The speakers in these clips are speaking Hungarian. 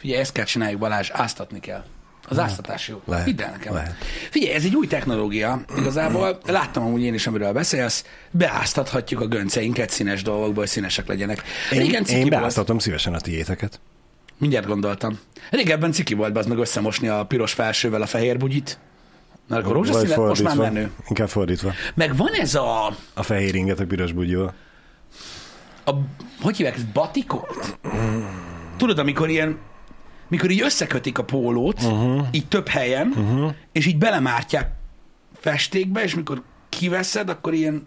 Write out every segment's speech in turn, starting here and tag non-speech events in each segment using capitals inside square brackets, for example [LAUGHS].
Figyelj, ezt kell csináljuk, Balázs, áztatni kell. Az áztatás jó. lehet, Hidd el nekem. lehet. Figyelj, ez egy új technológia. Igazából láttam amúgy én is, amiről beszélsz. Beáztathatjuk a gönceinket színes dolgokból, hogy színesek legyenek. Én, Régen én volt. beáztatom szívesen a tiéteket. Mindjárt gondoltam. Régebben ciki volt az meg összemosni a piros felsővel a fehér bugyit. Mert akkor rózsaszín lett, most már menő. Inkább fordítva. Meg van ez a, A fehér inget a piros bugyjól. a hogy hívják, ez batikolt? Tudod, amikor ilyen mikor így összekötik a pólót, uh-huh. így több helyen, uh-huh. és így belemártják festékbe, és mikor kiveszed, akkor ilyen...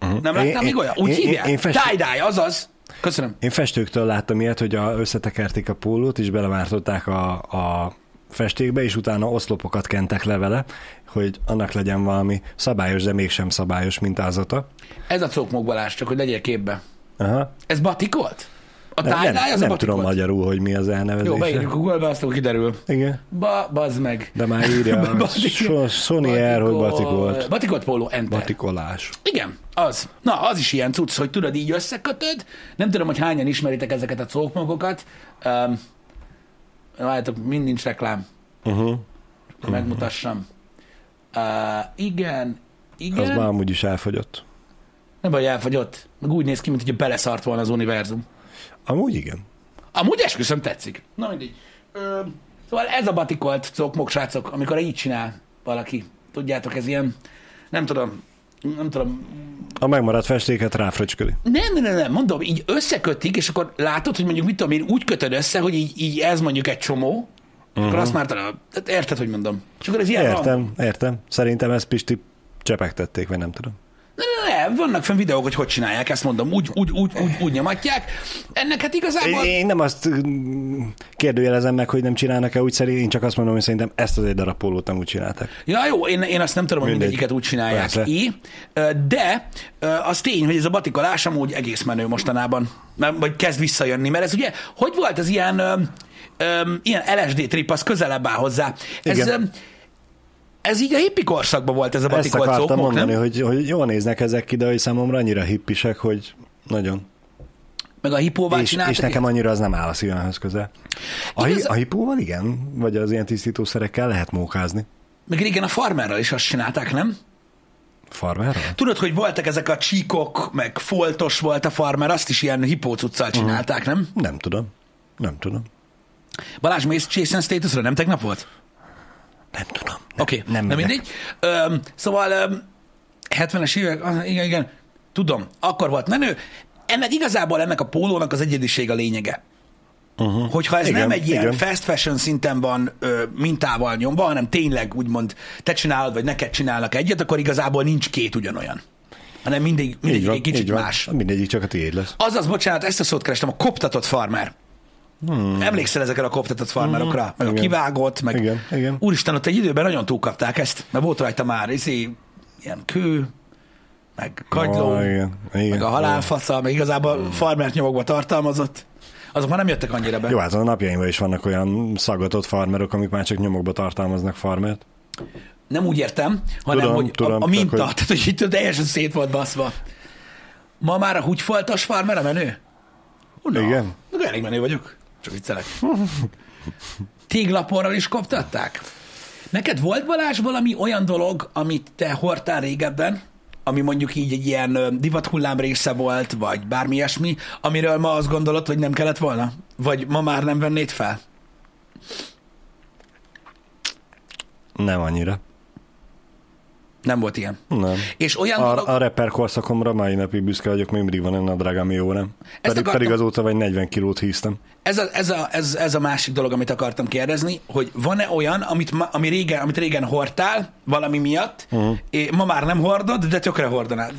Uh-huh. Nem Én- láttál még én- olyan? Úgy én- én- hívják? én festő- Tie-dye, azaz. Köszönöm. Én festőktől láttam ilyet, hogy a, összetekerték a pólót, és belemártották a, a festékbe, és utána oszlopokat kentek le vele, hogy annak legyen valami szabályos, de mégsem szabályos mintázata. Ez a cókmok Balázs, csak hogy legyél képbe. Aha. Ez batikolt? A tie-dye nem, az nem a tudom batikolt? magyarul, hogy mi az elnevezése. Jó, beírjuk Google-be, azt akkor kiderül. Igen, Ba, bazd meg. de már írja [LAUGHS] a Batik- So- Sony Air, hogy batikolt. Batikolt póló, enter. Batikolás. Igen, az. Na, az is ilyen cucc, hogy tudod, így összekötöd. Nem tudom, hogy hányan ismeritek ezeket a cókmagokat. Um, várjátok, mind nincs reklám. Uh-huh. Megmutassam. Uh, igen, igen. Az már amúgy is elfogyott. Nem baj, elfogyott. Meg úgy néz ki, mint hogy beleszart volna az univerzum. Amúgy igen. Amúgy esküszöm tetszik. Na mindegy. Ö, szóval ez a batikolt cokmok, srácok, amikor így csinál valaki. Tudjátok, ez ilyen, nem tudom, nem tudom, A megmaradt festéket ráfröcsköli. nem, nem, nem, mondom, így összekötik, és akkor látod, hogy mondjuk mit tudom én, úgy kötöd össze, hogy így, így ez mondjuk egy csomó, uh-huh. akkor azt már talán, tehát érted, hogy mondom. És akkor ez ilyen. Értem, értem. Szerintem ezt Pisti csepegtették, vagy nem tudom. Ne, vannak fenn videók, hogy hogy csinálják, ezt mondom, úgy, úgy, úgy, úgy, úgy nyomatják. Ennek hát igazából... Én, nem azt mm, kérdőjelezem meg, hogy nem csinálnak-e úgy szerint, én csak azt mondom, hogy szerintem ezt az egy darab pólót nem úgy csinálták. Ja, jó, én, én azt nem tudom, hogy Mindegy. mindegyiket úgy csinálják Persze. ki, de az tény, hogy ez a batikolás amúgy egész menő mostanában, vagy kezd visszajönni, mert ez ugye, hogy volt az ilyen, ilyen LSD trip, az közelebb áll hozzá. Ez, Igen. Ez így a hippi korszakban volt ez a batikolt akartam szokmok, mondani, nem? hogy, hogy jól néznek ezek ki, de hogy számomra annyira hippisek, hogy nagyon. Meg a hipóval És, és nekem annyira az nem áll a szívemhez közel. A, Igaz- a hipóval igen, vagy az ilyen tisztítószerekkel lehet mókázni. Meg régen a farmerral is azt csinálták, nem? Farmerral? Tudod, hogy voltak ezek a csíkok, meg foltos volt a farmer, azt is ilyen hipócuccal csinálták, nem? Nem tudom. Nem tudom. Balázs, mész Jason Statusra, nem tegnap volt? Nem tudom. Oké, okay, nem nem mindegy. Öm, szóval öm, 70-es évek, igen, igen, tudom, akkor volt menő. Ennek igazából ennek a pólónak az egyediség a lényege. Uh-huh. Hogyha ez Igen, nem egy ilyen igen. fast fashion szinten van ö, mintával nyomva, hanem tényleg úgymond te csinálod, vagy neked csinálnak egyet, akkor igazából nincs két ugyanolyan. Hanem mindig, mindegyik van, egy kicsit más. Mindegyik csak a tiéd lesz. Azaz, bocsánat, ezt a szót kerestem, a koptatott farmer. Hmm. Emlékszel ezekre a koptatott farmerokra? Hmm. Meg a kivágott, meg... Igen, igen. Úristen, ott egy időben nagyon túlkapták ezt, mert volt rajta már izé, ilyen kő, meg kagyló, Ó, igen, igen. meg a halálfasza, meg igazából farmert nyomokba tartalmazott. Azok már nem jöttek annyira be. Jó, hát a napjainkban is vannak olyan szaggatott farmerok, amik már csak nyomokba tartalmaznak farmert. Nem úgy értem, hanem Tudom, hogy tudom, a, a csak minta, hogy- tehát hogy itt teljesen szét volt baszva. Ma már a húgyfoltos farmer a menő? Una, Igen. Elég menő vagyok. Csak viccelek. Téglaporral is koptatták? Neked volt Balázs valami olyan dolog, amit te hordtál régebben, ami mondjuk így egy ilyen divathullám része volt, vagy bármi ilyesmi, amiről ma azt gondolod, hogy nem kellett volna? Vagy ma már nem vennéd fel? Nem annyira. Nem volt ilyen. Nem. És olyan A, dolog... a rapper korszakomra mai napig büszke vagyok, még mindig van egy nadrág, ami jó, nem? Pedig, akartam- pedig azóta vagy 40 kilót híztam. Ez a, ez, a, ez, ez a másik dolog, amit akartam kérdezni, hogy van-e olyan, amit, ma, ami régen, amit régen hordtál valami miatt, uh-huh. és ma már nem hordod, de tökre hordanád?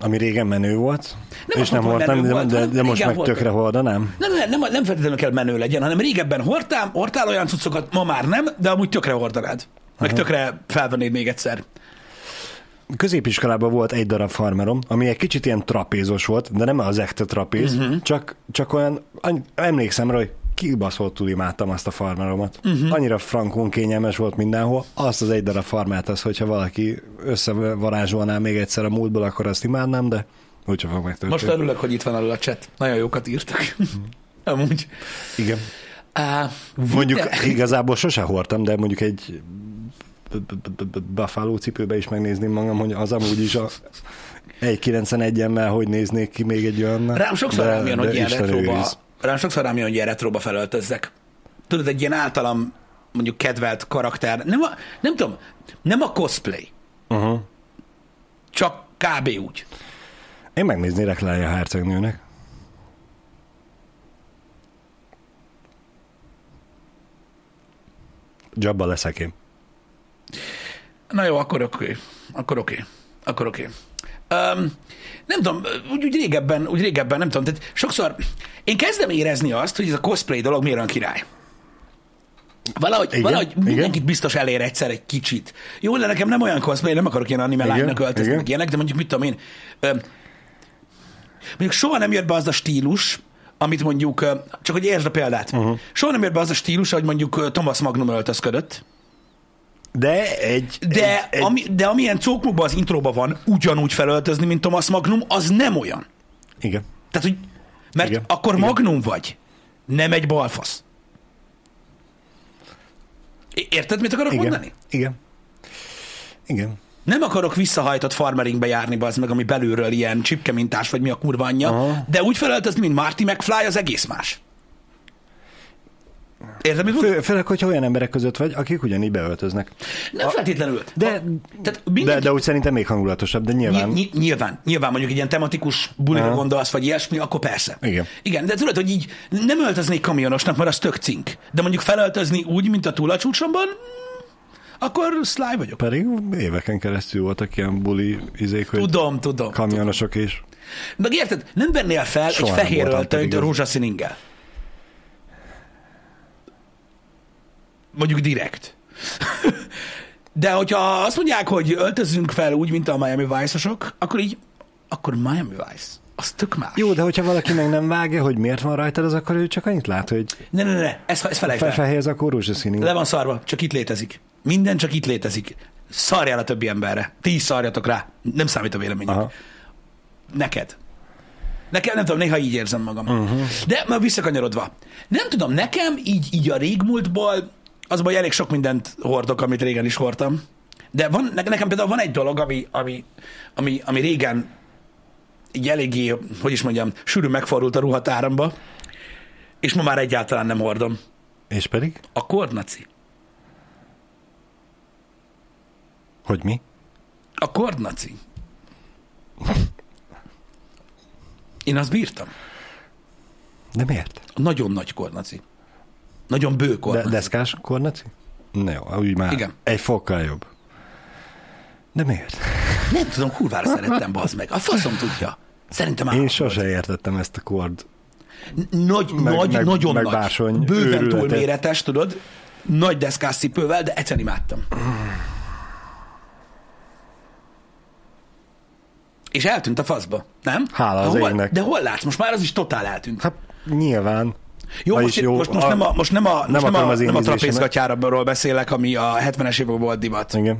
Ami régen menő volt, Nem és nem hordtam, de, volt, de, de most meg volt. tökre hordanám. Nem, nem, nem, nem feltétlenül kell menő legyen, hanem régebben hordtál, hordtál olyan cuccokat, ma már nem, de amúgy tökre hordanád. Meg uh-huh. tökre felvennéd még egyszer. Középiskolában volt egy darab farmerom, ami egy kicsit ilyen trapézos volt, de nem az ekte trapéz, uh-huh. csak, csak olyan, emlékszem rá, hogy kibaszott imádtam azt a farmeromat. Uh-huh. Annyira frankon kényelmes volt mindenhol. Azt az egy darab farmát, az, hogyha valaki összevarázsolná még egyszer a múltból, akkor azt imádnám, de Úgyse fog megtörténni. Most örülök, hogy itt van a chat. Nagyon jókat írtak. Amúgy. Igen. Uh, Mondjuk igazából sose hordtam, de mondjuk egy Buffalo cipőbe is megnézném magam, hogy az amúgy is a 1.91-emmel hogy néznék ki még egy olyan. Rám sokszor rám jön, hogy ilyen retróba, rám sokszor rám jön, hogy ilyen retróba felöltözzek. Tudod, egy ilyen általam mondjuk kedvelt karakter. Nem, a, nem tudom, nem a cosplay. Uh-huh. Csak kb. úgy. Én megnéznélek Leia hercegnőnek. Jabba leszek én. Na jó, akkor oké. Okay. Akkor oké. Okay. Akkor oké. Okay. Um, nem tudom, úgy, úgy, régebben, úgy régebben, nem tudom, tehát sokszor én kezdem érezni azt, hogy ez a cosplay dolog miért olyan király. Valahogy, igen, valahogy mindenkit igen. biztos elér egyszer egy kicsit. Jó, de nekem nem olyan cosplay, nem akarok ilyen anime lánynak öltözni, meg ilyenek, de mondjuk mit tudom én. Öm, mondjuk soha nem jött be az a stílus, amit mondjuk, csak hogy értsd a példát. Uh-huh. Soha nem jött be az a stílus, hogy mondjuk Thomas Magnum öltözködött. De egy... De, egy, ami, de amilyen cókmukban az intróban van, ugyanúgy felöltözni, mint Thomas Magnum, az nem olyan. Igen. Tehát, hogy, mert Igen. akkor Igen. Magnum vagy, nem egy balfasz. Érted, mit akarok Igen. mondani? Igen. Igen. Nem akarok visszahajtott farmeringbe járni, az meg, ami belülről ilyen csipkemintás, vagy mi a kurva anyja, Aha. de úgy felöltözni, mint Marty McFly, az egész más. Érted, mit Fő, Főleg, hogyha olyan emberek között vagy, akik ugyanígy beöltöznek. Nem a, feltétlenül. De, a, tehát mindenki, de, de úgy szerintem még hangulatosabb, de nyilván. Ny, nyilván, nyilván mondjuk egy ilyen tematikus bulira Aha. gondolsz, vagy ilyesmi, akkor persze. Igen. Igen, de tudod, hogy így nem öltöznék kamionosnak, mert az tök cink. De mondjuk felöltözni úgy, mint a túlacsúcsomban, akkor szláj vagyok. Pedig éveken keresztül voltak ilyen buli izék, hogy tudom, tudom, kamionosok tudom. is. Meg érted, nem vennél fel Soha egy fehér öltönyt rózsaszín ingel. Mondjuk direkt. De hogyha azt mondják, hogy öltözünk fel úgy, mint a Miami Vice-osok, akkor így, akkor Miami Vice. Az tök más. Jó, de hogyha valaki meg nem vágja, hogy miért van rajtad, az akkor ő csak annyit lát, hogy... Ne, ne, ne, ez, ez felejtsd el. Fehér a rózsaszín. Le van szarva, csak itt létezik. Minden csak itt létezik. Szarjál a többi emberre. Ti is szarjatok rá. Nem számít a véleményük. Aha. Neked. Nekem nem tudom, néha így érzem magam. Uh-huh. De már visszakanyarodva. Nem tudom, nekem így, így a régmúltból az baj, elég sok mindent hordok, amit régen is hordtam. De van, nekem például van egy dolog, ami, ami, ami, ami régen így eléggé, hogy is mondjam, sűrű megfordult a ruhatáramba, és ma már egyáltalán nem hordom. És pedig? A kordnaci. Hogy mi? A kordnaci. Én azt bírtam. De miért? Nagyon nagy kornaci. Nagyon bő kornaci. De, deszkás kornaci? Ne, jó, úgy már Igen. egy fokkal jobb. De miért? Nem tudom, kurvára szerettem, bazd meg. A faszom tudja. Szerintem Én sose értettem ezt a kord. Nagy, meg, nagy, meg, nagyon meg nagy. Bőven őrületet. túl méretes, tudod? Nagy deszkás cipővel, de egyszerűen imádtam. És eltűnt a faszba, nem? Hála az hol, égnek. De hol látsz? Most már az is totál eltűnt. Hát nyilván. Jó, most, jó, most, most, a, nem a, most nem a, nem most nem a, nem a trapézgatyáról beszélek, ami a 70-es években volt divat. Igen.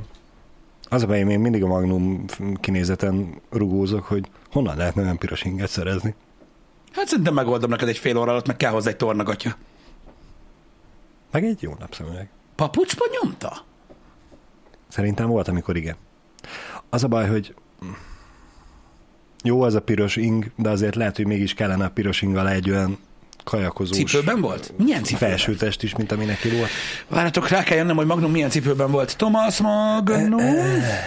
Az a bejém, én mindig a Magnum kinézeten rugózok, hogy honnan lehetne olyan piros inget szerezni. Hát szerintem megoldom neked egy fél óra alatt, meg kell hozzá egy tornagatja. Meg egy jó napszemüveg. Papucsba nyomta? Szerintem volt, amikor igen. Az a baj, hogy jó az a piros ing, de azért lehet, hogy mégis kellene a piros ing alá egy olyan kajakozós. Cipőben volt? Milyen cipőben? Felsőtest is, mint ami neki volt. Várjatok, rá kell jönnöm, hogy Magnum milyen cipőben volt. Thomas Magnum,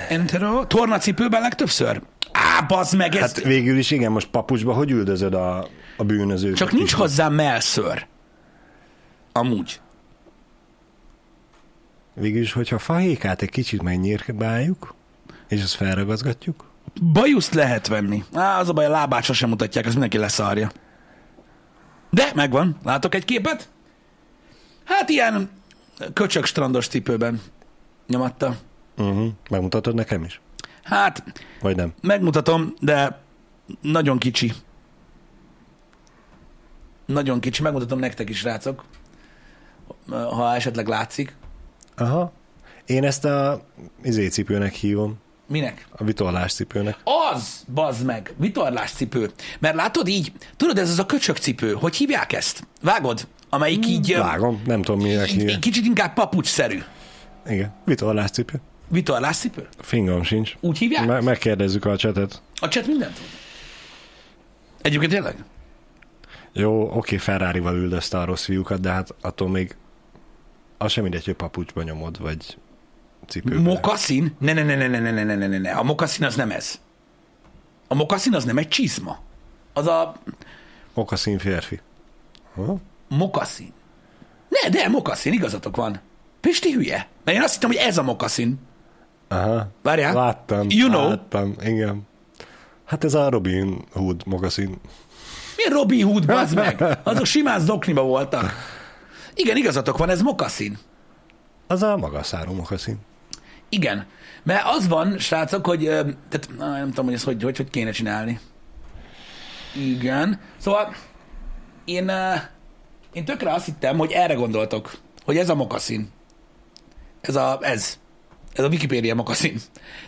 Entero, torna cipőben legtöbbször? Á, bazd meg! Ez... Hát végül is igen, most papucsba hogy üldözöd a, a bűnözőt? Csak nincs hozzá melször. Amúgy. Végül is, hogyha fahékát egy kicsit megnyírkbáljuk, és azt felragazgatjuk, Bajuszt lehet venni. Á, az a baj, a lábát sosem mutatják, az mindenki leszarja. De megvan. Látok egy képet? Hát ilyen köcsök strandos cipőben nyomatta. Uh-huh. Megmutatod nekem is? Hát, Vagy nem? megmutatom, de nagyon kicsi. Nagyon kicsi. Megmutatom nektek is, rácok, ha esetleg látszik. Aha. Én ezt a izé cipőnek hívom. Minek? A vitorláscipőnek. Az, bazd meg, vitorláscipő. Mert látod így, tudod, ez az a köcsökcipő, hogy hívják ezt? Vágod? Amelyik így, ö, Vágom, nem tudom minek így, így kicsit inkább papucsszerű. Igen, vitorláscipő. Vitorláscipő? Fingom sincs. Úgy hívják? Me- megkérdezzük a csetet. A chat mindent tud. Egyébként tényleg? Jó, oké, Ferrari-val üldözte a rossz fiúkat, de hát attól még az sem mindegy, hogy papucsba nyomod, vagy cipőbe. Mokaszin? Ne, ne, ne, ne, ne, ne, ne, ne, ne, ne. A mokaszin az nem ez. A mokaszin az nem egy csizma. Az a Mokaszín férfi. Ha? mokaszin. Ne, de mokaszin, igazatok van. Pisti hülye. Mert én azt hittem, hogy ez a mokaszin. Aha. Várjál. Láttam. You know. Láttam, igen. Hát ez a Robin Hood mokaszín. Milyen Robin Hood, bazd meg? Azok simán zokniba voltak. Igen, igazatok van, ez mokaszin. Az a magaszáró mokaszín. Igen. Mert az van, srácok, hogy tehát, nem tudom, hogy ezt hogy, hogy, hogy kéne csinálni. Igen. Szóval én, én tökre azt hittem, hogy erre gondoltok, hogy ez a mokaszin. Ez a, ez. Ez a Wikipédia mokaszin.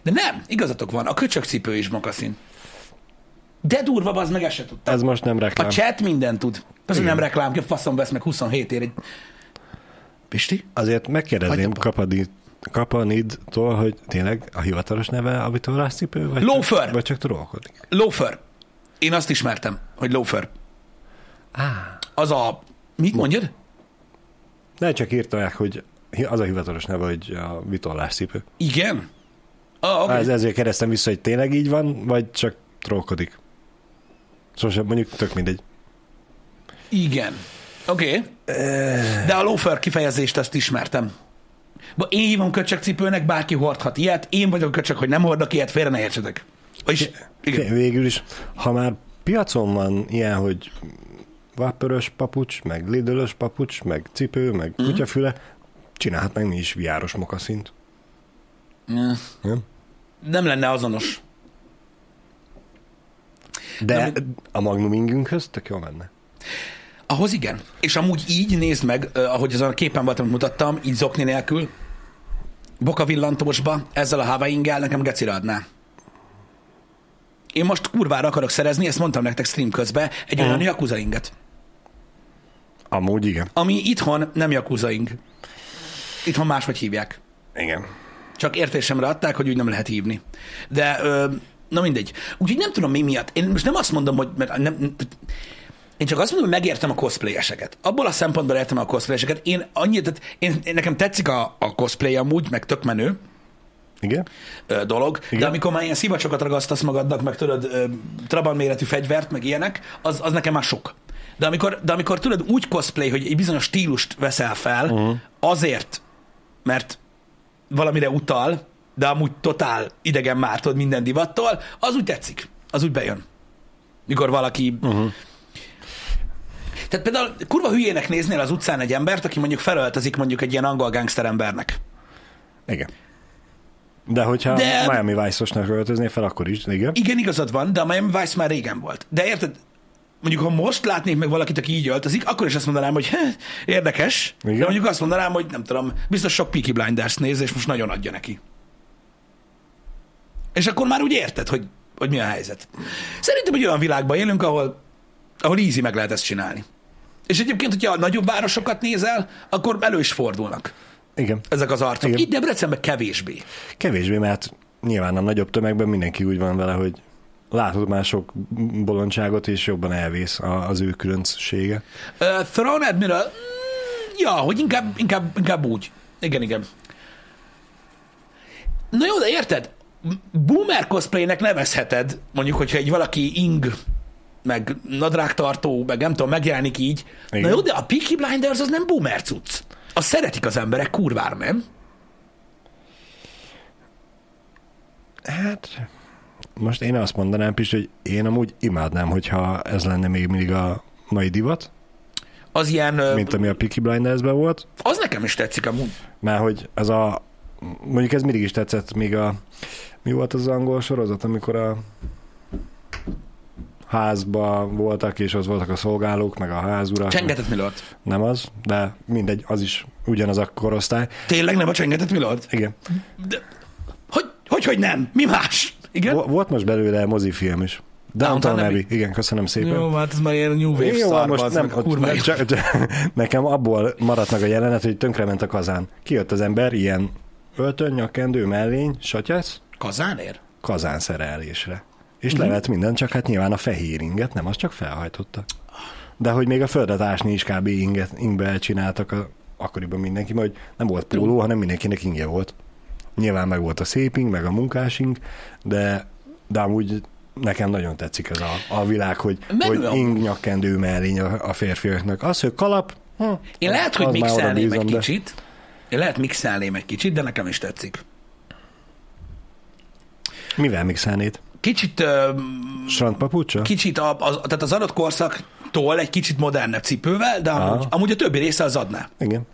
De nem, igazatok van, a köcsökcipő is mokaszin. De durva, az meg ezt se tudtam. Ez most nem A reklám. chat mindent tud. Igen. nem reklám, ki a faszom vesz meg 27 ér egy... Pisti? Azért megkérdezném Hagyjam. Kapanidtól, hogy tényleg a hivatalos neve a vitorláscipő? Vagy Loafer. Csak, vagy csak trollkodik? Loafer. Én azt ismertem, hogy loafer. Á. Az a... Mit mondjad? Ne csak írták, hogy az a hivatalos neve, hogy a vitorláscipő. Igen? Ah, Okay. Ez, ezért kérdeztem vissza, hogy tényleg így van, vagy csak trollkodik. Sosem, mondjuk tök mindegy. Igen. Oké. Okay. De a loafer kifejezést azt ismertem. Én hívom köcsökcipőnek, bárki hordhat ilyet. Én vagyok köcsök, hogy nem hordok ilyet, félre ne értsetek. Vagyis, igen. Végül is, ha már piacon van ilyen, hogy vápörös papucs, meg lidölös papucs, meg cipő, meg Mhm. kutyafüle, csinálhat meg mi is viáros mokaszint. Nem? Nem lenne azonos. De Nem, a Magnum ingünkhöz tök jól menne. Ahhoz igen. És amúgy így nézd meg, ahogy azon a képen volt, amit mutattam, így zokni nélkül, boka villantósba, ezzel a Hawaii-inggel nekem gecire adná. Én most kurvára akarok szerezni, ezt mondtam nektek stream közben, egy olyan Yakuza inget, Amúgy igen. ami itthon nem Yakuza ing. Itthon máshogy hívják. Igen. Csak értésemre adták, hogy úgy nem lehet hívni. De, ö, na mindegy. Úgyhogy nem tudom mi miatt. Én most nem azt mondom, hogy... Mert nem, én csak azt mondom, hogy megértem a cosplayeseket. Abból a szempontból értem a cosplayeseket. Én annyit, tehát én, én, nekem tetszik a, a cosplay amúgy, meg tök menő Igen? dolog, Igen. de amikor már ilyen szivacsokat ragasztasz magadnak, meg tudod, traban méretű fegyvert, meg ilyenek, az, az nekem már sok. De amikor, de amikor tudod úgy cosplay, hogy egy bizonyos stílust veszel fel, uh-huh. azért, mert valamire utal, de amúgy totál idegen már tudod minden divattól, az úgy tetszik. Az úgy bejön. Mikor valaki... Uh-huh. Tehát például kurva hülyének néznél az utcán egy embert, aki mondjuk felöltözik mondjuk egy ilyen angol gangster embernek. Igen. De hogyha De-. Miami Vice-osnak öltöznél fel, akkor is, igen. Igen, igazad van, de a Miami Vice már régen volt. De érted, mondjuk ha most látnék meg valakit, aki így öltözik, akkor is azt mondanám, hogy "Heh, érdekes. Igen. de mondjuk azt mondanám, hogy nem tudom, biztos sok Peaky Blinders néz, és most nagyon adja neki. És akkor már úgy érted, hogy, hogy mi a helyzet. Szerintem egy olyan világban élünk, ahol, ahol easy meg lehet ezt csinálni. És egyébként, hogyha a nagyobb városokat nézel, akkor elő is fordulnak Igen. ezek az arcok. Igen. Itt Debrecenben kevésbé. Kevésbé, mert nyilván a nagyobb tömegben mindenki úgy van vele, hogy látod már sok bolondságot, és jobban elvész az ő különbsége. Uh, Throne Admiral, mm, ja, hogy inkább, inkább, inkább úgy. Igen, igen. Na jó, de érted? Boomer cosplaynek nevezheted, mondjuk, hogyha egy valaki ing, meg nadrágtartó, meg nem tudom, megjelenik így. Igen. Na jó, de a Peaky Blinders az nem boomer cucc. Azt szeretik az emberek, kurvára, nem? Hát, most én azt mondanám is, hogy én amúgy imádnám, hogyha ez lenne még mindig a mai divat, Az ilyen, mint ami a Peaky Blindersben volt, az nekem is tetszik amúgy. mert hogy ez a, mondjuk ez mindig is tetszett, még a, mi volt az angol sorozat, amikor a házba voltak, és az voltak a szolgálók, meg a házurak. Csengetett Milord. Nem az, de mindegy, az is ugyanaz a korosztály. Tényleg nem a Csengetett Milord? Igen. De, hogy, hogy Hogy, nem? Mi más? Igen? Vo- Volt most belőle mozifilm is. Downtown Downton Abbey. Igen, köszönöm szépen. Jó, hát ez már ilyen New Wave Jó, szar, most nem, ott, kurva nem csak, nekem abból maradt meg a jelenet, hogy tönkrement a kazán. Kijött az ember, ilyen öltön, nyakkendő, mellény, satyasz, Kazánér? kazán szerelésre. És Mhm. uh-huh. levett minden, csak hát nyilván a fehér inget, nem, az csak felhajtotta. De hogy még a földet ásni is kb. inget, ingbe csináltak a, akkoriban mindenki, mert nem volt póló, hanem mindenkinek ingje volt. Nyilván meg volt a szép ing, meg a munkás ing, de, de amúgy nekem nagyon tetszik ez a, a világ, hogy, Menő hogy ing nyakkendő mellény a, a férfiaknak. Az, hogy kalap, hm, Én lehet, hogy mixelném egy bízom, de- kicsit. Én lehet mixelném egy kicsit, de nekem is tetszik. Mivel mixelnéd? Kicsit, Strandpapucsa? kicsit a, az, tehát az adott korszaktól egy kicsit modernebb cipővel, de amúgy, Aha. amúgy a többi része az adná. Igen.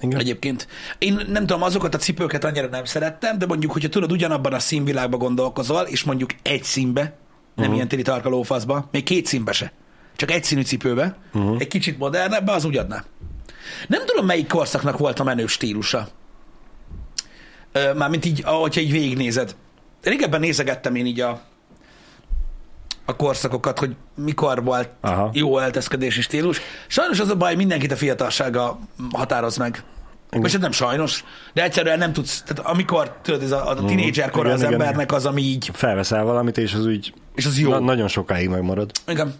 Igen. Egyébként. Én nem tudom, azokat a cipőket annyira nem szerettem, de mondjuk, hogyha tudod, ugyanabban a színvilágban gondolkozol, és mondjuk egy színbe, nem uh-huh. ilyen teli tarka lófaszba, még két színbe se, csak egy színű cipőbe, uh-huh. egy kicsit modernebb, az úgy adná. Nem tudom, melyik korszaknak volt a menő stílusa. Mármint így, ahogyha így végignézed. Régebben nézegettem én így a, a korszakokat, hogy mikor volt Aha. Jó öltözködési stílus. Sajnos az a baj, mindenkit a fiatalsága határoz meg. Most hát nem sajnos, de egyszerűen nem tudsz, tehát amikor tudod, ez a, a tínédzser kora Igen, az igen, embernek az, ami így, Felveszel valamit, és az úgy és az jó. na- nagyon sokáig megmarad. Igen.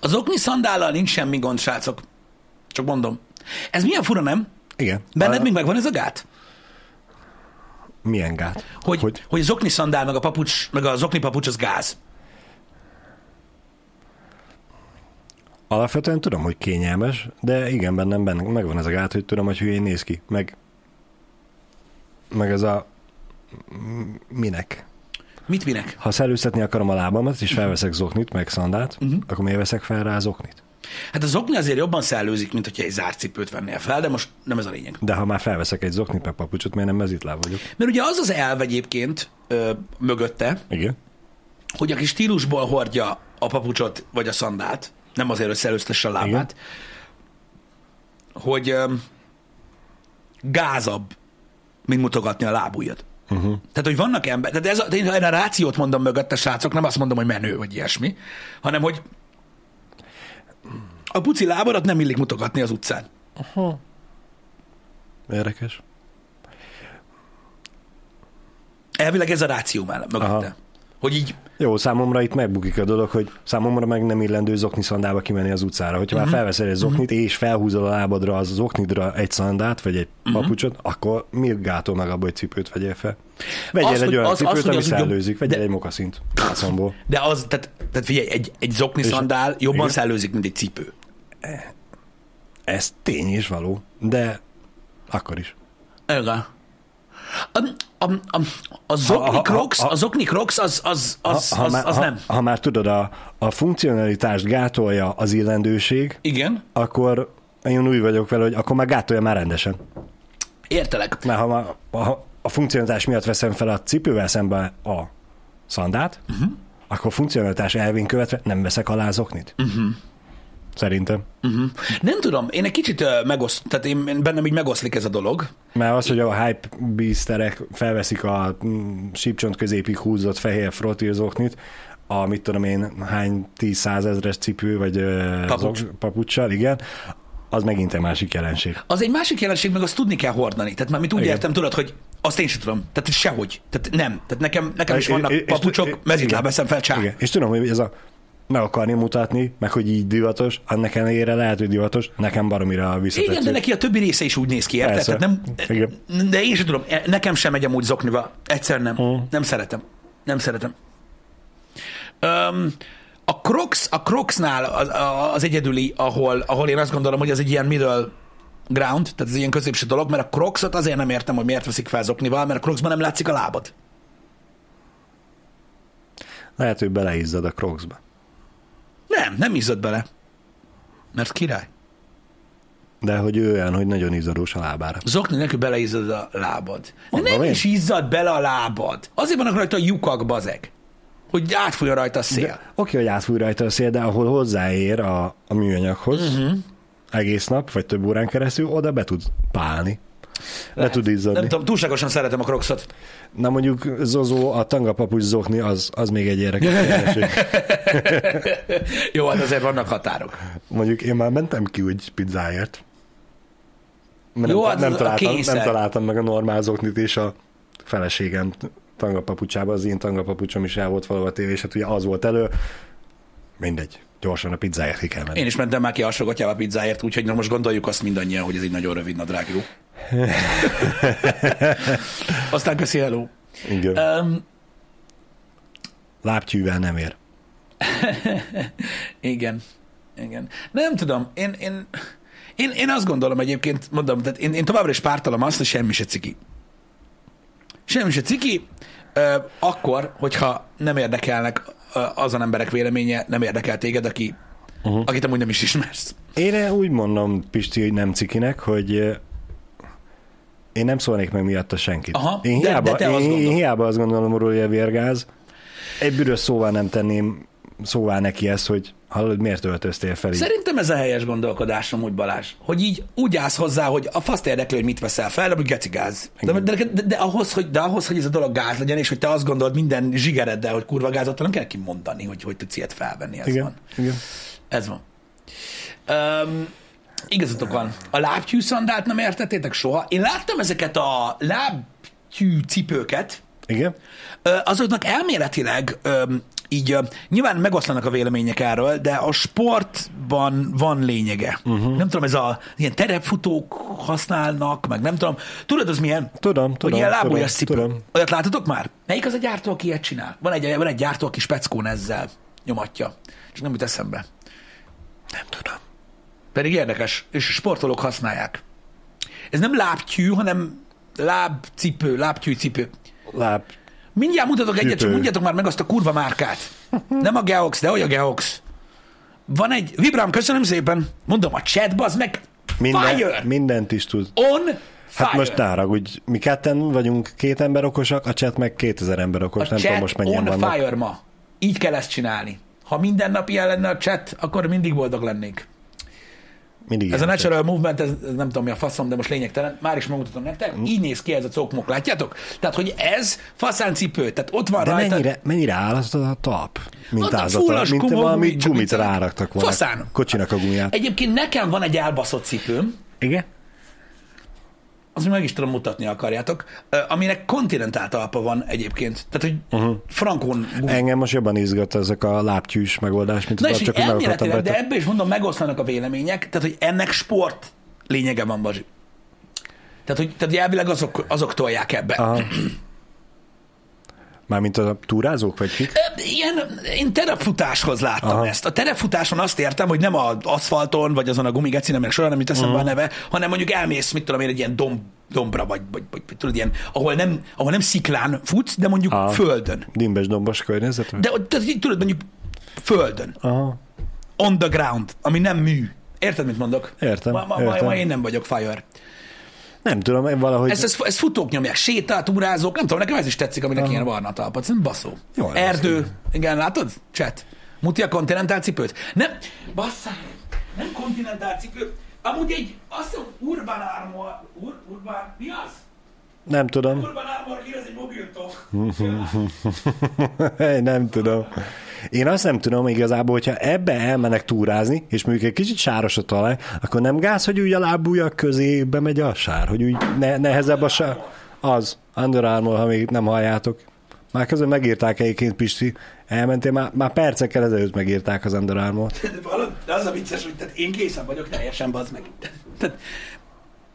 Az okni szandállal nincs semmi gond, srácok. Csak mondom. Ez milyen fura, nem? Igen. Benned A- még megvan ez a gát? Milyen gát? Hogy, hogy? hogy az okni szandál, meg a papucs, meg az okni papucs az gáz. Alapvetően tudom, hogy kényelmes, de igen, bennem, bennem megvan ez a gát, hogy tudom, hogy hülyén néz ki. Meg, meg ez a minek? Mit minek? Ha szellőztetni akarom a lábamat, és felveszek zoknit, meg szandát, uh-huh. akkor miért veszek fel rá zoknit? Hát az okni azért jobban szellőzik, mint hogyha egy zárt cipőt vennél fel, de most nem ez a lényeg. De ha már felveszek egy zoknit, meg papucsot, miért nem mezitláb vagyok? Mert ugye az az elv egyébként ö, mögötte, Igen. hogy aki stílusból hordja a papucsot vagy a szandált, nem azért, hogy szellőztesse a lábát, hogy ö, gázabb, mint mutogatni a lábujjad. Uh-huh. Tehát, hogy vannak emberek, tehát ez a, én a rációt mondom mögötte, srácok, nem azt mondom, hogy menő, vagy ilyesmi, hanem, hogy a puci lábadat nem illik mutogatni az utcán. Érdekes. Elvileg ez a ráció mellett mögötte. Aha. Hogy így, Jó, számomra itt megbukik a dolog, hogy számomra meg nem illendő zokni szandába kimenni az utcára. Hogyha Mhm. uh-huh. már felveszel egy zoknit, uh-huh. és felhúzol a lábadra az zoknidra egy szandát, vagy egy Mhm. uh-huh. papucsot, akkor mi gátol meg abba, hogy cipőt vegyél fel? Vegyél Az, egy olyan az- cipőt, az, ami az szellőzik, vegyél de- egy mokaszint de az, tehát, tehát figyelj, egy, egy zokni És- szandál jobban igen. szellőzik, mint egy cipő. Ez tény is való, de akkor is. Igen. A, a, a, a zokni Ha- ha- crocs, a zokni crocs az, az, az, ha, ha, az, az ha, nem. ha már tudod, a, a funkcionalitást gátolja az illendőség, Igen, akkor én úgy vagyok vele, hogy akkor már gátolja már rendesen. értelek. Mert ha már ha a funkcionalitás miatt veszem fel a cipővel szembe a szandát, uh-huh. akkor funkcionalitás elvén követve nem veszek alá zoknit. Uh-huh. Szerintem. Uh-huh. Nem tudom, én egy kicsit uh, megoszt, tehát én, bennem így megoszlik ez a dolog. Mert az, hogy a hype beasterek felveszik a mm, sípcsont középig húzott fehér frottírzoknit, a mit tudom én, hány tíz százezres cipő, vagy ö, Papucs. zok- papuccsal, igen, az megint egy másik jelenség. Az egy másik jelenség, meg azt tudni kell hordani. Tehát már mit úgy Igen. értem, tudod, hogy azt én sem tudom. Tehát sehogy. Tehát nem. Tehát nekem, nekem is vannak és- papucsok, és- mezitláb igen. veszem fel csá. Igen. És tudom, hogy ez a meg akarni mutatni, meg hogy így divatos, annak ellenére lehet, hogy divatos, nekem baromira visszatetsző. Igen, de neki a többi része is úgy néz ki, érted? Tehát nem, Igen. de én sem tudom, e- nekem sem megy amúgy zoknival. Egyszer nem. Mm. Nem szeretem. Nem szeretem. Um, a Crocs, a Crocsnál az, az egyedüli, ahol, ahol én azt gondolom, hogy az egy ilyen middle ground, tehát ez ilyen középső dolog, mert a Crocsot azért nem értem, hogy miért veszik fel zoknival, mert a Crocsban nem látszik a lábad. Lehet, hogy beleizzad a crocsba. Nem, nem izzad bele. Mert király. De hogy ő olyan, hogy nagyon izzadós a lábára. Zokni neki beleizzad a lábad. Mondom nem én. is izzad bele a lábad. Azért vannak rajta a lyukak, bazeg. Hogy átfújja rajta a szél. De, oké, hogy átfúj rajta a szél, de ahol hozzáér a, a műanyaghoz uh-huh. egész nap, vagy több órán keresztül, oda be tud pálni. Le tud izzadni. Nem tudom, túlságosan szeretem a krokszot. Na mondjuk Zozó, a tangapapucs zokni, az, az még egy érdekes. [LAUGHS] Jó, hát azért vannak határok. Mondjuk én már mentem ki úgy pizzáért. Mert Jó, nem, hát nem, a találtam, nem találtam meg a normál zoknit, és a feleségem tangapapucsába, az én tangapapucsom is el volt valahol a tévé, és hát ugye az volt elő. Mindegy, gyorsan a pizzáért ki kell menni. Én is mentem már ki alsógatjába pizzáért, úgyhogy na most gondoljuk azt mindannyian, hogy ez egy nagyon rövid nadrágjú. [LAUGHS] Aztán köszi, hello. Igen. Um, Lábtyűvel nem ér. [LAUGHS] igen, igen. Nem tudom, én, én, én, én azt gondolom egyébként, mondom, tehát én, én továbbra is pártalom azt, hogy semmi se ciki. Semmi se ciki, ö, akkor, hogyha nem érdekelnek ö, azon emberek véleménye, nem érdekel téged, aki, uh-huh. akit amúgy nem is ismersz. Én úgy mondom, Pisti, hogy nem cikinek, hogy én nem szólnék meg miatta senkit. Aha, én, de- hiába, de azt én, én gondolod. hiába azt gondolom hogy a vérgáz. Egy büdös szóval nem tenném szóvá neki ezt, hogy hallod, miért öltöztél fel így? Szerintem ez a helyes gondolkodás amúgy Balázs, hogy így úgy állsz hozzá, hogy a faszt érdekli, hogy mit veszel fel, de hogy geci gáz. De, de, de, de, ahhoz, hogy, de ahhoz, hogy ez a dolog gáz legyen, és hogy te azt gondolod minden zsigereddel, hogy kurva gáz, attól nem kell kimondani, hogy hogy tudsz ilyet felvenni. Ez Igen, van. igen. Ez van. Um, igazatok van. A lábtyű szandált nem értettétek soha. Én láttam ezeket a lábtyű cipőket, Igen? Azoknak elméletileg így nyilván megoszlanak a vélemények erről, de a sportban van lényege. Uh-huh. Nem tudom, ez a ilyen terepfutók használnak, meg nem tudom. Tudod, az milyen? Tudom, tudom, ilyen lábújas cipő. tudom. Olyat láttatok már? Melyik az a gyártó, aki ilyet csinál? Van egy, van egy gyártó, aki speckón ezzel nyomatja. Csak nem jut eszembe. Nem tudom. Pedig érdekes, és sportolók használják. Ez nem lábtyű, hanem lábcipő, lábtyűcipő. Láb. Mindjárt mutatok egyet, csak mondjátok már meg azt a kurva márkát. Nem a Geox, de hogy a Geox. Van egy, Vibram, köszönöm szépen. Mondom, a chat, az meg Minden, fire. mindent is tud. On fire. Hát most ne haragudj, mi ketten vagyunk két ember okosak, a chat meg 2000 ember okos, a nem tudom most mennyien on vannak. fire ma. Így kell ezt csinálni. Ha minden nap ilyen lenne a chat, akkor mindig boldog lennénk. Mindig Ez a natural movement, ez, ez nem tudom mi a faszom, de most lényegtelen. Már is megmutatom nektek. Így néz ki ez a cokmok, látjátok? Tehát, hogy ez faszáncipő, tehát ott van De rajta. mennyire, mennyire áll az a talp? Mint a ázata, mint guma, valami gumi, csak gumit viccelek. ráraktak volna. Faszán. Kocsinak a gumiját. Egyébként nekem van egy elbaszott cipőm, Igen? Azt meg is tudom mutatni, akarjátok, aminek kontinentál talpa van egyébként. Tehát, hogy uh-huh. frankon. Engem most jobban izgat ezek a lábtyűs megoldás, mint Na az és csak elméletileg, de ebbe is mondom, megoszlanak a vélemények, tehát, hogy ennek sport lényege van, Bazsi. Tehát, hogy, tehát, elvileg azok, azok tolják ebbe. Aha. [CLEARS THROAT] Mármint a túrázók, vagy kik? Ilyen, én terepfutáshoz láttam Aha. ezt. A terepfutáson azt értem, hogy nem az aszfalton, vagy azon a gumigeci, nem soha nem jut eszembe a neve, hanem mondjuk elmész, mit tudom én, egy ilyen domb, dombra, vagy, vagy, vagy tudod, ilyen, ahol nem, ahol nem sziklán futsz, de mondjuk Aha. földön. Dimbes dombos környezet? De ott- tehát, így tudod, mondjuk földön. Aha. On the ground, ami nem mű. Érted, mit mondok? Értem, ma, ma, értem. ma én nem vagyok fire. Nem tudom, én valahogy... Ez, ez, ez futók nyomják, sétál, túrázók, nem tudom, nekem ez is tetszik, aminek ilyen barna a talpa. Ez nem baszó. Néz Erdő. Igen, látod? Chat. Muti a kontinentál cipőt. Nem, basszál, nem kontinentál cipő. Amúgy egy, azt hiszem, Urban Armor, Ur, Urban, mi az? Nem tudom. Egy mobiltok. [LAUGHS] nem tudom. Én azt nem tudom igazából, hogyha ebbe elmennek túrázni, és mondjuk egy kicsit sáros a talaj, akkor nem gáz, hogy úgy a lábújak közé bemegy a sár, hogy úgy ne, nehezebb a sár. Az, Under Armour, ha még nem halljátok. Már közben megírták egyébként, Pisti. Elmentél, már, már percekkel ezelőtt megírták az Under Armour. De, de az a vicces, hogy tehát én készen vagyok teljesen, bazd meg. Tehát,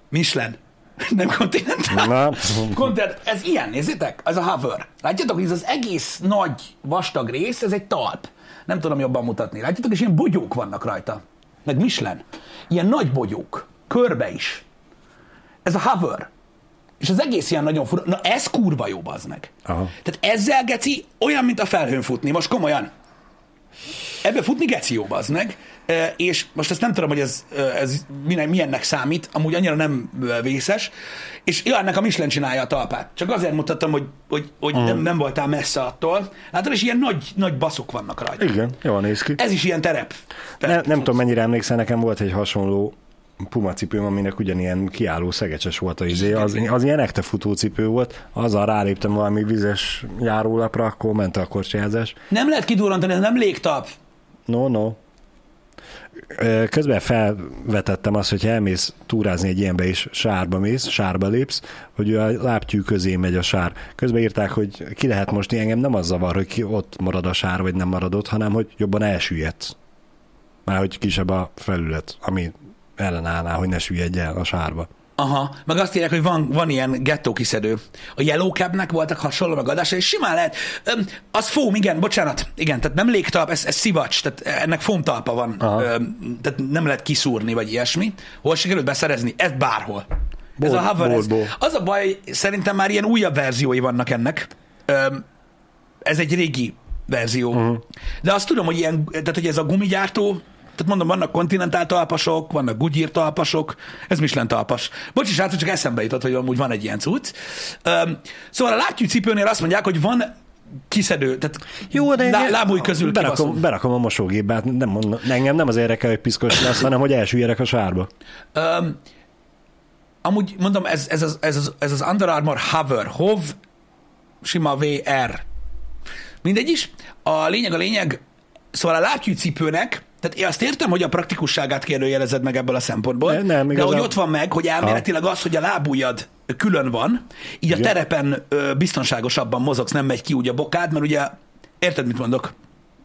Michelin. [LAUGHS] Nem kontinentál. Na, Kontent, ez ilyen, nézzétek, ez a hover. Látjátok, hogy ez az egész nagy, vastag rész, ez egy talp. Nem tudom jobban mutatni. Látjátok, és ilyen bogyók vannak rajta. Meg Michelin. Ilyen nagy bogyók. Körbe is. Ez a hover. És az egész ilyen nagyon fura. Na ez kurva jó, az meg. Aha. Tehát ezzel, Geci, olyan, mint a felhőn futni. Most komolyan. Ebbe futni geci jó, bazd meg. És most ezt nem tudom, hogy ez, ez milyen, milyennek számít, amúgy annyira nem vészes, és ennek a Michelin csinálja a talpát. Csak azért mutattam, hogy, hogy, hogy Mhm. nem, nem voltál messze attól. Látod, és ilyen nagy, nagy baszok vannak rajta. igen, jól néz ki. Ez is ilyen terep. Ne, nem tudom, mennyire emlékszel, nekem volt egy hasonló Puma cipőm, aminek ugyanilyen kiálló szegecses volt a izé, az, az ilyen ekte futócipő volt, azzal ráléptem valami vizes járólapra, akkor ment a korcsázás. Nem lehet kidurrantani, ez nem légtap. No, no. Közben felvetettem azt, hogy elmész túrázni egy ilyenbe, és sárba mész, sárba lépsz, hogy a lábtyű közé megy a sár. Közben írták, hogy ki lehet most, engem nem az zavar, hogy ki ott marad a sár, vagy nem marad ott, hanem hogy jobban elsüllyedsz. Már hogy kisebb a felület, ami ellenállná, hogy ne süllyedj el a sárba. Aha, meg azt írják, hogy van, van ilyen gettó kiszedő. A Yellow Cabnek voltak hasonló megadása, és simán lehet. Öm, az fóm, igen, bocsánat. Igen, tehát nem légtalp, ez, ez szivacs, tehát ennek fómtalpa van. Aha. Öm, tehát nem lehet kiszúrni, vagy ilyesmi. Hol sikerült beszerezni? Ez bárhol. ez Ból- a hover, ez, boltból. az a baj, szerintem már ilyen újabb verziói vannak ennek. Öm, ez egy régi verzió. Uh-huh. De azt tudom, hogy ilyen, tehát hogy ez a gumigyártó, tehát mondom, vannak kontinentál talpasok, vannak Goodyear talpasok, ez Michelin talpas. Bocsi, srácok, csak eszembe jutott, hogy amúgy van egy ilyen cucc. Öm, szóval a lábtyű cipőnél azt mondják, hogy van kiszedő, tehát Jó, de lá, lábúj közül berakom, kibaszom. berakom a mosógépbe, hát nem mondom, engem nem az érdekel, hogy piszkos lesz, hanem hogy elsüllyedek a sárba. Öm, amúgy mondom, ez, ez, az, ez, az, ez az Under Armour Hover, HOV, sima VR. Mindegy is. A lényeg a lényeg, szóval a lábtyűcipőnek, tehát én azt értem, hogy a praktikusságát kérdőjelezed meg ebből a szempontból, Ne- nem, de igazán- hogy ott van meg, hogy elméletileg az, hogy a lábujjad külön van, így a terepen ö, biztonságosabban mozogsz, nem megy ki úgy a bokád, mert ugye, érted, mit mondok?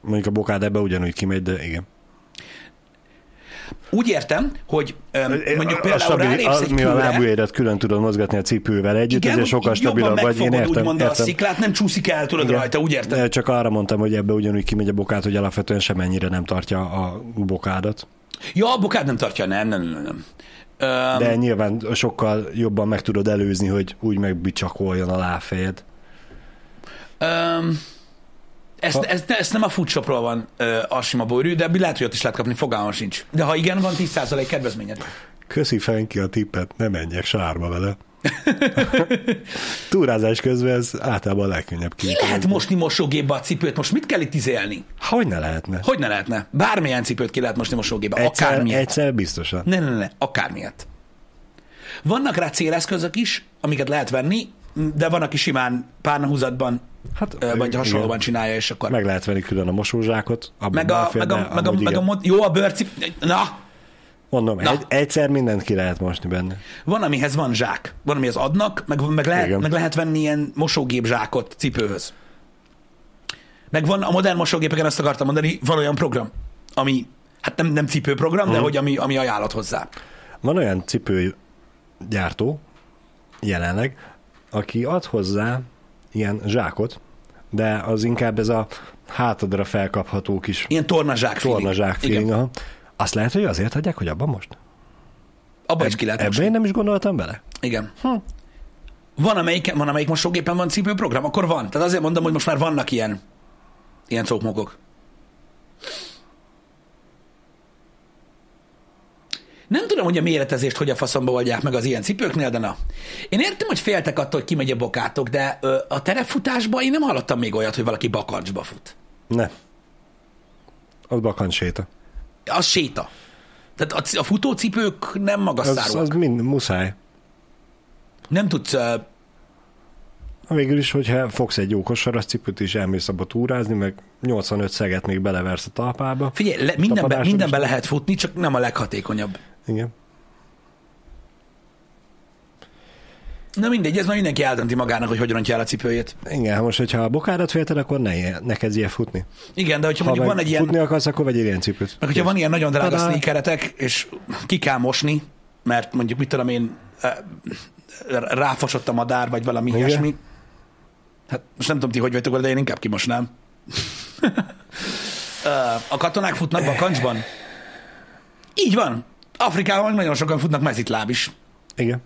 Mondjuk a bokád ebbe ugyanúgy kimegy, de igen. Úgy értem, hogy ö, mondjuk a például stabil, rálépsz az, egy mi a lábujjaidat külön tudod mozgatni a cipővel együtt, ezért sokkal stabilabb vagy. Én értem, úgymond a értem. sziklát, nem csúszik el, tudod Igen. rajta, úgy érted? De Csak arra mondtam, hogy ebbe ugyanúgy kimegy a bokád, hogy alapvetően semennyire nem tartja a bokádat. Ja, a bokád nem tartja, nem, nem, nem, nem. Öm, De nyilván sokkal jobban meg tudod előzni, hogy úgy megbicsakoljon a lábfejed. öm, ezt, Ha- ezt, ezt, nem a foodshopról van ö, a sima bőrű, de lehet, hogy ott is lehet kapni, fogalmam sincs. De ha igen, van 10% kedvezményed. Köszi Fenki a tippet, ne menjek sárba vele. [LAUGHS] Túrázás közben ez általában a legkönnyebb Ki lehet mosni mosógépbe a cipőt? Most mit kell itt izélni? Hogy ne lehetne? Hogy ne lehetne? Bármilyen cipőt ki lehet mosni mosógépbe. Egyszer, Akármilyet. egyszer biztosan. Ne, ne, ne, akármilyet. Vannak rá céleszközök is, amiket lehet venni, de van, aki simán párnahúzatban, Hát, vagy igen. hasonlóban csinálja, és akkor... Meg lehet venni külön a mosózsákot. Meg a, meg a, meg a, meg a, jó a bőrcip... Na, Mondom, Na. egy, egyszer mindent ki lehet mosni benne. van, amihez van zsák. Van, amihez adnak, meg, meg, lehet, Igen. meg lehet venni ilyen mosógép zsákot cipőhöz. Meg van a modern mosógépeken, azt akartam mondani, van olyan program, ami, hát nem, nem cipőprogram, Mhm. de hogy ami, ami ajánlat hozzá. Van olyan cipőgyártó jelenleg, aki ad hozzá ilyen zsákot, de az inkább ez a hátadra felkapható kis Ilyen tornazsák feeling. tornazsák feeling. aha. Azt lehet, hogy azért adják, hogy abban most? Abba is ki lehet Ebben én nem is gondoltam bele. Igen. Hm. Van, amelyik, van, amelyik mosógépen van cipőprogram, akkor van. Tehát azért mondom, hogy most már vannak ilyen, ilyen cókmokok. Nem tudom, hogy a méretezést hogy a faszomba oldják meg az ilyen cipőknél, de na. Én értem, hogy féltek attól, hogy kimegy a bokátok, de ö, a terepfutásban én nem hallottam még olyat, hogy valaki bakancsba fut. Ne. Az bakancs séta. Az séta. Tehát a, a futócipők nem Az, magasztárúak. az mind muszáj. Nem tudsz... ö, Végül is, hogyha fogsz egy jó kosaras cipőt és elmész abba túrázni, meg 85 szeget még beleversz a talpába. Figyelj, le, mindenbe, mindenbe lehet futni, csak nem a leghatékonyabb. Igen. Na mindegy, ez már mindenki eldönti magának, hogy hogy rontja el a cipőjét. Igen, most, hogyha a bokádat félted, akkor ne, ne kezdj el futni. Igen, de hogyha Ha mondjuk van egy ilyen, futni akarsz, akkor vegyél ilyen cipőt. meg hogyha van ilyen nagyon drága Tadá! sneakeretek, és ki kell mosni, mert mondjuk mit tudom én, eh, ráfosott a madár, vagy valami Igen. ilyesmi. Hát most nem tudom ti, hogy vagytok de én inkább kimosnám. [LAUGHS] A katonák futnak bakancsban? Így van. Afrikában meg nagyon sokan futnak mezitláb is. Igen.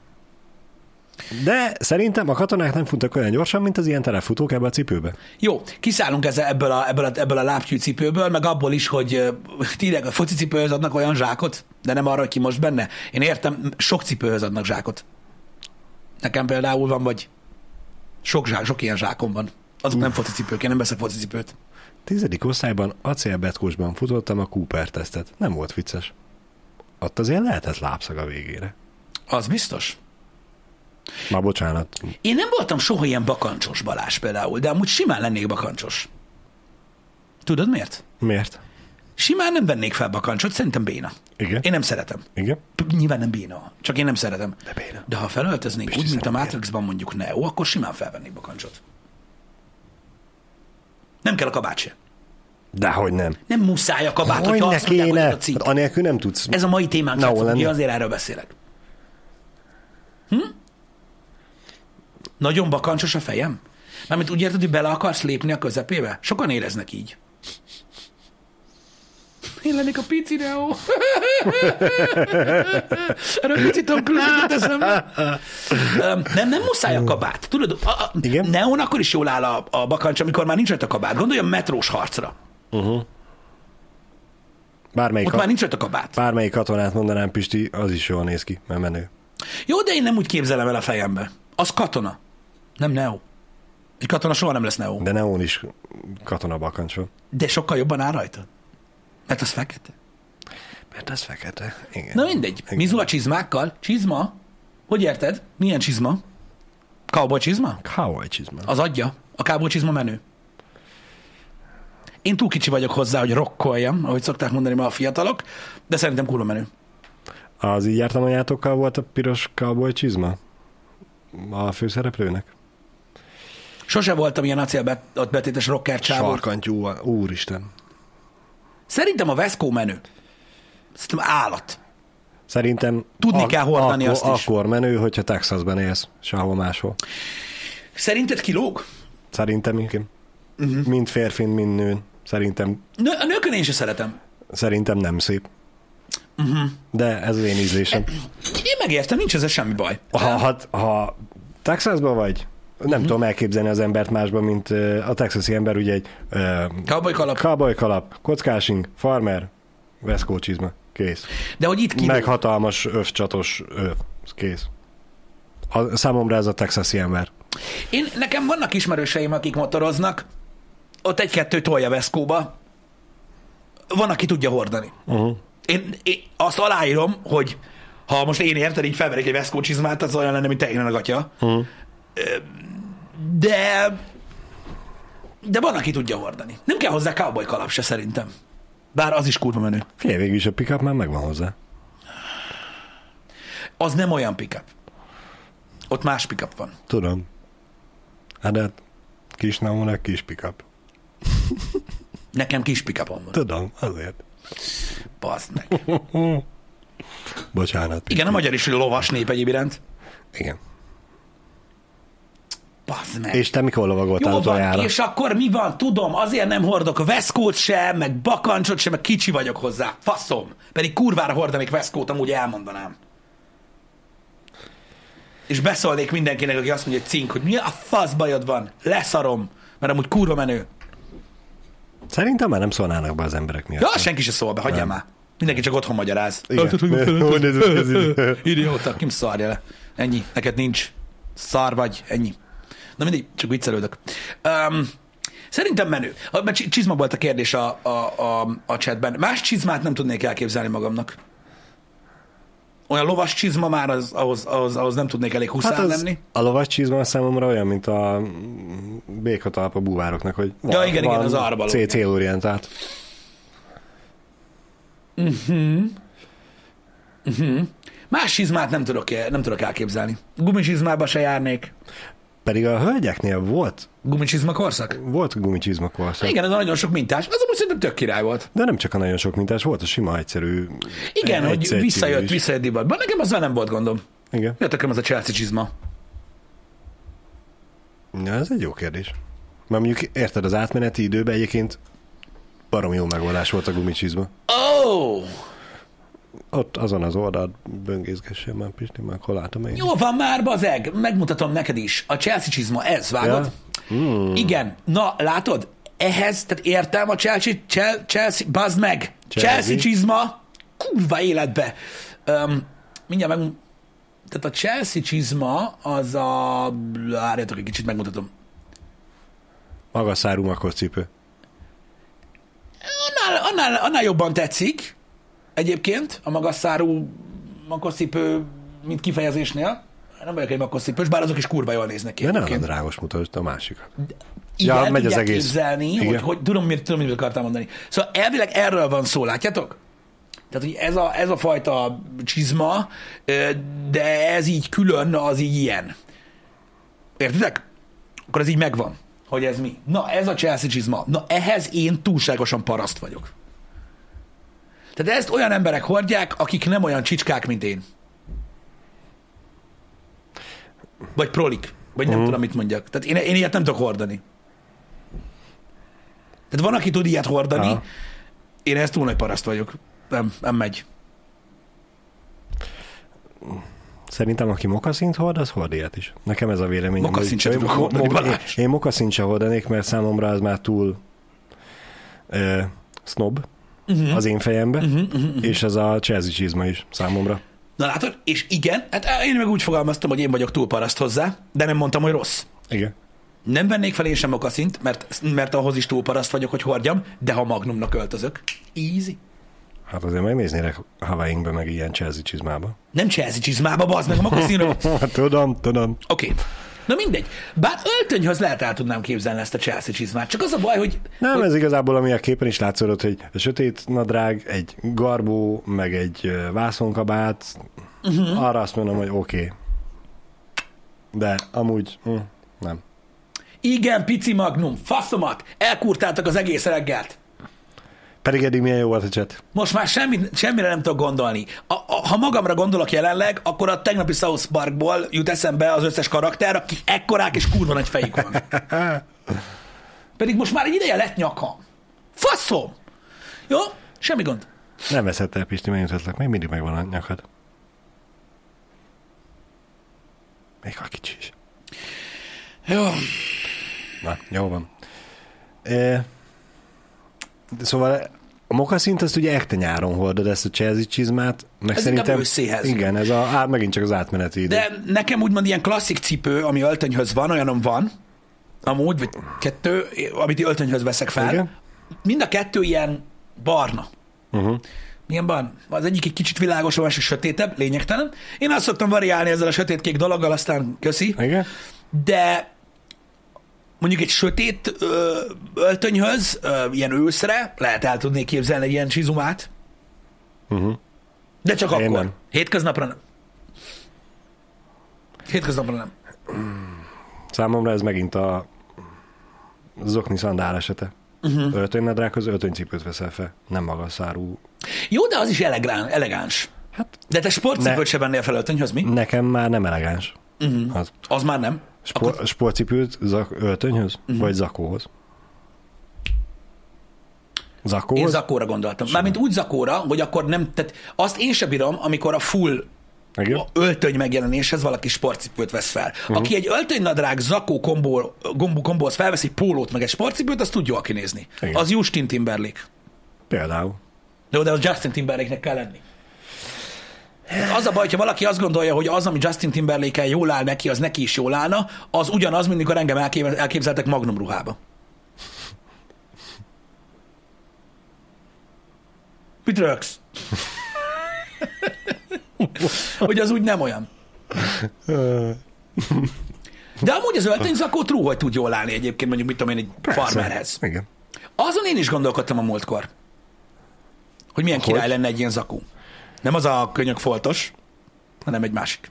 De szerintem a katonák nem futnak olyan gyorsan, mint az ilyen telefutók ebbe a cipőbe. Jó, kiszállunk ezzel, ebből, a, ebből, a, ebből a lábtyű cipőből, meg abból is, hogy tényleg a foci cipőhöz adnak olyan zsákot, de nem arra, ki most benne. Én értem, sok cipőhöz adnak zsákot. Nekem például van, vagy sok, zsák, sok ilyen zsákom van. Azok nem foci cipők, én nem veszek foci cipőt. Tizedik osztályban acélbetkósban futottam a Cooper tesztet. Nem volt vicces. Ott azért lehetett lábszag a végére. Az biztos. Ma bocsánat. Én nem voltam soha ilyen bakancsos Balázs például, de amúgy simán lennék bakancsos. Tudod miért? Miért? Simán nem vennék fel bakancsot, szerintem béna. Igen. Én nem szeretem. Igen? Nyilván nem béna, csak én nem szeretem. De béna. De ha felöltöznénk Pisti úgy, mint a Matrixban mondjuk Neo, akkor simán felvennék bakancsot. Nem kell a kabát se. Dehogy nem. Nem muszáj a kabát, Hogy azt mondják, hogy a cikk. Hát anélkül nem tudsz. Ez a mai témánk, Na, lenne? azért erről beszélek. Hm? Nagyon bakancsos a fejem? Mármint úgy érted, hogy bele akarsz lépni a közepébe? Sokan éreznek így. Én lennék a pici Neo. Erről pici Tom Cruise eszembe. Nem, nem muszáj a kabát. Tudod, a, a? Neon akkor is jól áll a, a bakancs, amikor már nincs rajta kabát. Gondolj a metrós harcra. Bármelyik, Ott a, már nincs rajta kabát. bármelyik katonát mondanám, Pisti, az is jól néz ki, mert menő. Jó, de én nem úgy képzelem el a fejembe. Az katona. Nem Neo. Egy katona soha nem lesz Neo. De, Neon is katona bakancsol. de sokkal jobban áll rajta. Mert az fekete. Mert ez fekete. Igen. Na mindegy. Igen. Mizu a csizmákkal. Csizma? Hogy érted? Milyen csizma? Cowboy csizma? Cowboy csizma. Az adja. A cowboy csizma menő. Én túl kicsi vagyok hozzá, hogy rokkoljam, ahogy szokták mondani ma a fiatalok, de szerintem kurva menő. Az így jártam anyátokkal volt a piros cowboy csizma? A főszereplőnek? Sose voltam ilyen acélbetétes rocker csávó. Sarkantyú, úristen. Szerintem a Vesco menő. Szerintem állat. Szerintem Tudni kell hordani akkor, azt is. Akkor menő, hogyha Texasban élsz, sehol máshol. Szerinted kilóg? Szerintem igen. Uh-huh. Mind férfin, mind nőn. Szerintem, Nő, a nőkön én se szeretem. szerintem nem szép. Uh-huh. De ez az én ízlésem. Én megértem, nincs ezzel semmi baj. Ha, ha, ha Texasban vagy, nem uh-huh. tudom elképzelni az embert másban, mint uh, a texasi ember, ugye egy uh, Cowboy kalap. cowboy kalap, kockásing, farmer, veszkó csizma, kész. De hogy itt kilóg. Meg hatalmas övcsatos öv, kész. A, számomra ez a texasi ember. Én, nekem vannak ismerőseim, akik motoroznak, ott egy-kettő tolja Veszkóba, van, aki tudja hordani. Uh-huh. Én, én azt aláírom, hogy ha most én érted, így felverek egy Veszkó csizmát, az olyan lenne, mint tehénen a gatya. Uh-huh. De de van, aki tudja hordani. Nem kell hozzá cowboy kalap se szerintem. Bár az is kurva menő. Figyelj, végül is a pickup már megvan hozzá. Az nem olyan pickup. Ott más pickup van. Tudom. Hát de hát kis Naónak kis pickup. Nekem kis pickupom van. Tudom, azért. Bazd meg. [LAUGHS] Bocsánat. Igen, a magyar is lovas nép egyéb iránt. Igen. Bazd meg. És te mikor lovagoltál Jó utoljára? és akkor mi van? Tudom, azért nem hordok veszkót sem, meg bakancsot sem, meg kicsi vagyok hozzá. Faszom. Pedig kurvára hordanék veszkót, amúgy elmondanám. És beszólnék mindenkinek, aki azt mondja, hogy cink, hogy mi a fasz bajod van? Leszarom, mert amúgy kurva menő. Szerintem már nem szólnának be az emberek miatt. Ja, senki se szól be, hagyjál már. Mindenki csak otthon magyaráz. [LAUGHS] Idióta, kim szarja le. Ennyi, neked nincs. Szar vagy, ennyi. Na mindig, csak viccelődök. Um, szerintem menő. Mert csi- csizma volt a kérdés a, a, a, a chatben. Más csizmát nem tudnék elképzelni magamnak. Olyan lovas csizma már az, ahhoz, ahhoz, ahhoz nem tudnék elég huszán Hát az, lenni. a lovas csizma számomra olyan, mint a mm, békatalp a búvároknak, hogy Ja, igen, igen, az arra való. CC orientált. Más csizmát nem tudok, nem tudok elképzelni. Gumicsizmába se járnék. Pedig a hölgyeknél volt, Gumicsizma korszak? volt gumicsizma korszak. Igen, ez a nagyon sok mintás. Az amúgy szerintem tök király volt. De nem csak a nagyon sok mintás, volt a sima, egyszerű. Igen, egy- hogy visszajött, is. visszajött divatba. Nekem azzal nem volt gondom. Igen. Jött nekem ez a Chelsea csizma. Ja, ez egy jó kérdés. Mert mondjuk érted, az átmeneti időben egyébként barom jó megoldás volt a gumicsizma. Oh, Ott azon az oldalt böngészgessen már Pisti, már hol látom én. jó van már, bazeg. Megmutatom neked is. A Chelsea csizma, ez, vágod? Ja? Mm. Igen. Na, látod? Ehhez, tehát értem a Chelsea, Chelsea, Chelsea bazd meg. Chelsea, Chelsea. csizma, kurva életbe. Um, mindjárt meg... Tehát a Chelsea csizma az a... Várjatok, egy kicsit megmutatom. Magas szárú makos cipő. Annál, annál, annál jobban tetszik, egyébként, a magas szárú makoszcipő, mint kifejezésnél. Nem vagyok egy makoszcipős, bár azok is kurva jól néznek ki. De nem a drágos mutasd, a másik. Igen, Ja, megy az egész. képzelni, Igen. hogy, hogy tudom, mit, tudom, mit akartam mondani. Szóval elvileg erről van szó, látjátok? Tehát, hogy ez a, ez a fajta csizma, de ez így külön, az így ilyen. Értitek? Akkor ez így megvan, hogy ez mi. Na, ez a Chelsea csizma. Na, ehhez én túlságosan paraszt vagyok. Tehát ezt olyan emberek hordják, akik nem olyan csicskák, mint én. Vagy prolik. Vagy nem tudom, mit mondjak. Tehát én, én ilyet nem tudok hordani. Tehát van, aki tud ilyet hordani, Aha. én ezt túl nagy paraszt vagyok. Nem, nem megy. Szerintem, aki mokaszint hord, az hord ilyet is. Nekem ez a véleményem. Mokaszint se Én- tudok hordani, mo-. Én, mokaszint se hordanék, mert számomra az már túl ö, snob uh-huh. az én fejembe, uh-huh, uh-huh. és ez a Chelsea csizma is számomra. Na látod? És igen, hát én meg úgy fogalmaztam, hogy én vagyok túl paraszt hozzá, de nem mondtam, hogy rossz. Igen. Nem vennék fel én sem mokaszint, mert, mert ahhoz is túl paraszt vagyok, hogy hordjam, de ha Magnumnak öltözök, easy. Hát azért megnéznélek Hawaiinkbe, meg ilyen Chelsea csizmába. Nem Chelsea csizmába, bazd meg a mokaszínra. [LAUGHS] tudom, tudom. Oké. Okay. Na mindegy. Bár öltönyhöz lehet el tudnám képzelni ezt a Chelsea csizmát. Csak az a baj, hogy Nem, ez igazából, ami a képen is látszódott, hogy a sötét nadrág, egy garbó, meg egy vászonkabát, uh-huh. arra azt mondom, hogy oké. Okay. De amúgy hm, nem. igen, pici Magnum, faszomat, elkurtáltak az egész reggelt. Pedig eddig milyen jó volt a chat. Most már semmi, semmire nem tudok gondolni. A, a, ha magamra gondolok jelenleg, akkor a tegnapi South Parkból jut eszembe az összes karakter, akik ekkorák és kurva nagy fejük van. [LAUGHS] Pedig most már egy ideje lett nyakam. Faszom! Jó? Semmi gond. Nem veszett el, Pisti, megmutatlak, még mindig megvan a nyakad. Még a kicsi is. Jó. Na, jó van. E, szóval a mokaszint azt ugye ekte nyáron hordod ezt a Chelsea csizmát, meg Ez szerintem... őszéhez. Igen, ez a, á, megint csak az átmeneti idő. De nekem úgymond ilyen klasszik cipő, ami öltönyhöz van, olyanom van, amúgy, vagy kettő, amit öltönyhöz veszek fel. Igen. Mind a kettő ilyen barna. Uh-huh. Milyen van? Az egyik egy kicsit világosabb, a másik sötétebb, lényegtelen. Én azt szoktam variálni ezzel a sötétkék dologgal, aztán köszi. Igen? De mondjuk egy sötét ö, öltönyhöz, ö, ilyen őszre lehet el tudni képzelni egy ilyen csizumát. Uh-huh. De csak Én akkor. nem. Hétköznapra nem. Hétköznapra nem. Számomra ez megint a zokni szandál esete. Mhm. Uh-huh. Öltönynadrághoz öltönycipőt veszel fel, nem magas szárú. Jó, de az is elegán, elegáns. Hát De te sportcipőt Ne. se vennél fel öltönyhöz, mi? nekem már nem elegáns. Uh-huh. Az Az már nem. Spor, Akkor, sportcipőt zak, öltönyhöz, uh-huh. vagy zakóhoz? Zakóhoz? én zakóra gondoltam. Mármint úgy zakóra, hogy akkor nem, tehát azt én sem bírom, amikor a full Igen? a öltöny megjelenéshez valaki sportcipőt vesz fel. Uh-huh. Aki egy öltönynadrág zakó kombó, gombó, kombóhoz felvesz egy pólót meg egy sportcipőt, azt tud jól kinézni. Igen. Az Justin Timberlake. Például. Jó, de az Justin Timberlake-nek kell lenni. Az a baj, hogyha valaki azt gondolja, hogy az, ami Justin timberlake jól áll neki, az neki is jól állna, az ugyanaz, mint mikor engem elkép- elképzeltek Magnum ruhába. Mit rögsz? [LAUGHS] hogy az úgy nem olyan. De amúgy az öltönyzakó true, hogy tud jól állni egyébként mondjuk, mit tudom én, egy Persze. farmerhez. Igen. Azon én is gondolkodtam a múltkor, hogy milyen Hogy? király lenne egy ilyen zakó. Nem az a könyök foltos, hanem egy másik.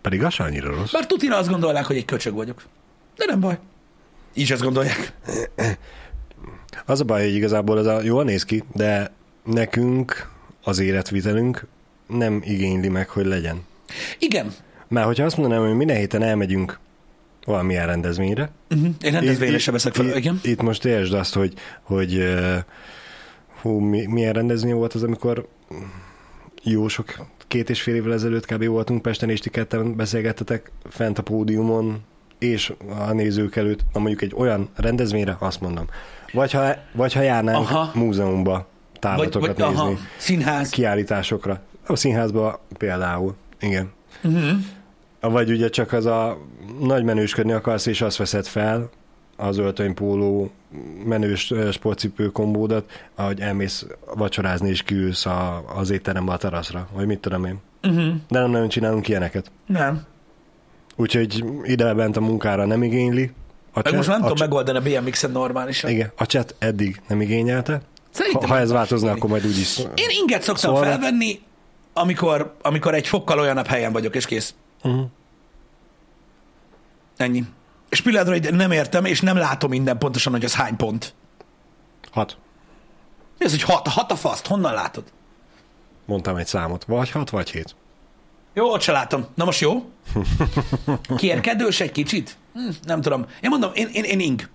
Pedig az annyira rossz. Bár tutina azt gondolnák, hogy egy köcsög vagyok. De nem baj. Így ezt gondolják. [CLEARS THROAT] Az a baj, hogy igazából ez a jól néz ki, de nekünk az életvitelünk nem igényli meg, hogy legyen. Igen. Mert hogyha azt mondanám, hogy minden héten elmegyünk valamilyen rendezvényre, Uh-huh. Én rendezvényre Itt- sem veszek fel. itt- Igen. Itt most értsd azt, hogy, hogy hú, mi, milyen rendezvény volt az, amikor jó sok, két és fél évvel ezelőtt kb. voltunk Pesten, és ti ketten beszélgettetek fent a pódiumon, és a nézők előtt, na mondjuk egy olyan rendezvényre, azt mondom. Vagy ha, vagy ha járnánk Aha. múzeumba Vagy, távlatokat vagy nézni, aha, színház. kiállításokra. A színházba például, igen. Uh-huh. Vagy ugye csak az a nagy menősködni akarsz, és azt veszed fel, az öltönypóló menős sportcipő kombódat, ahogy elmész vacsorázni és kiülsz a, az étterembe a teraszra, vagy mit tudom én. Uh-huh. De nem nagyon csinálunk ilyeneket. Nem. Úgyhogy ide bent a munkára nem igényli. A Meg most nem tudom chat- megoldani a BMX-en normálisan. Igen, a chat eddig nem igényelte. Ha, Szerintem ha ez meg változna, akkor majd úgyis. Én inget szoktam Szóval- felvenni, amikor, amikor egy fokkal olyanabb helyen vagyok, és kész. Uh-huh. Ennyi. És pillanatra hogy nem értem, és nem látom minden pontosan, hogy az hány pont. Hat. Mi az, hogy hat, hat a faszt? Honnan látod? Mondtam egy számot. Vagy hat, vagy hét. Jó, ott se látom. Na most jó? [LAUGHS] Kérkedős egy kicsit? Hm, nem tudom. Én mondom, én, én, én ing.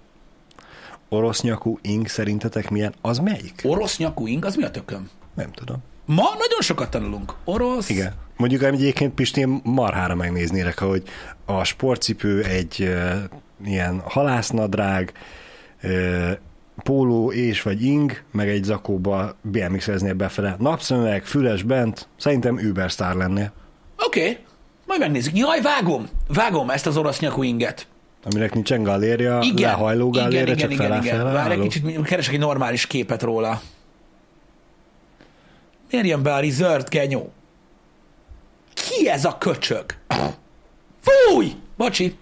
Orosz nyakú ing szerintetek milyen? Az melyik? Orosz nyakú ing, az mi a tököm? Nem tudom. Ma nagyon sokat tanulunk. Orosz. Igen. Mondjuk egyébként Pisti én marhára megnéznélek, hogy a sportcipő egy ilyen halásznadrág, póló és vagy ing, meg egy zakóba BMX-eznél befele. Napszemüveg, füles bent, szerintem Uberstar lennél. Oké, okay. majd megnézzük. Jaj, vágom, vágom ezt az orosz nyakú inget. Aminek nincsen galléria, Igen, lehajló galléria, igen, csak igen, igen, igen. Várj egy kicsit, keresek egy normális képet róla. Miért jön be a Resort genyó? Ki ez a köcsög? Fúj! Bocsi,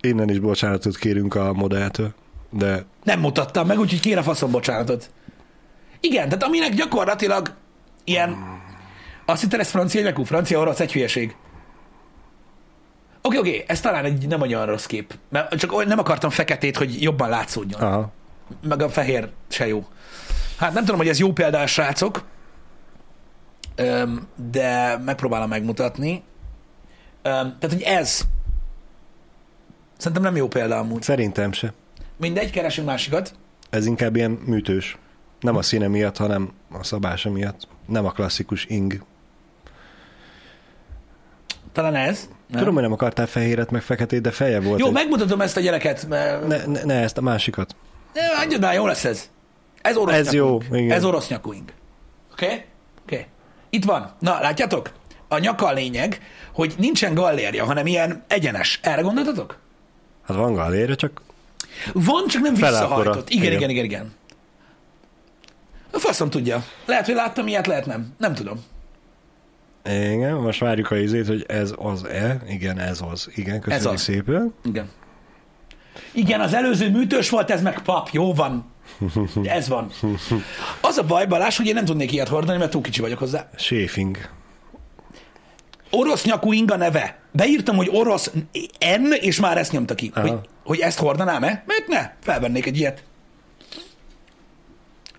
Innen is bocsánatot kérünk a modelltől, de nem mutattam meg, úgyhogy kére faszom bocsánatot. Igen, tehát aminek gyakorlatilag ilyen... Azt hittem, ez francia nyakú, francia orosz, egy hülyeség. Oké, oké, ez talán egy nem olyan rossz kép. Mert csak nem akartam feketét, hogy jobban látszódjon. aha, meg a fehér se jó. Hát nem tudom, hogy ez jó példa, srácok, de megpróbálom megmutatni. Tehát, hogy ez. Szerintem nem jó példa amúgy. szerintem se. Mindegy, keresünk másikat. Ez inkább ilyen műtős. Nem a színe miatt, hanem a szabása miatt. Nem a klasszikus ing. Talán ez. Nem. Tudom, hogy nem akartál fehéret meg feketét, de feje volt. Jó, egy... megmutatom ezt a gyereket. Mert... ne, ne, ne, ezt a másikat. Ne, adjad már, jó lesz ez. Ez orosz Ez jó, nyakúink. igen. Ez orosz nyakúink. Oké? Okay? Oké. Okay. Itt van. Na, látjátok? A nyaka a lényeg, hogy nincsen gallérja, hanem ilyen egyenes. Erre gondoltatok? Hát van galléria, csak Van, csak nem visszahajtott. Igen, igen, Igen. igen, igen. A faszom tudja. Lehet, hogy láttam ilyet, lehet nem. Nem tudom. igen, most várjuk a izét, hogy ez az-e. Igen, ez az. Igen, köszönjük az. szépen. Igen. Igen, az előző műtős volt, ez meg pap. Jó van. [LAUGHS] Ez van. Az a baj, Balázs, hogy én nem tudnék ilyet hordani, mert túl kicsi vagyok hozzá. Shaving. Orosz nyakú inga neve. Beírtam, hogy orosz N, és már ezt nyomta ki. Aha. Hogy, hogy ezt hordanám-e? Mert ne, felvennék egy ilyet.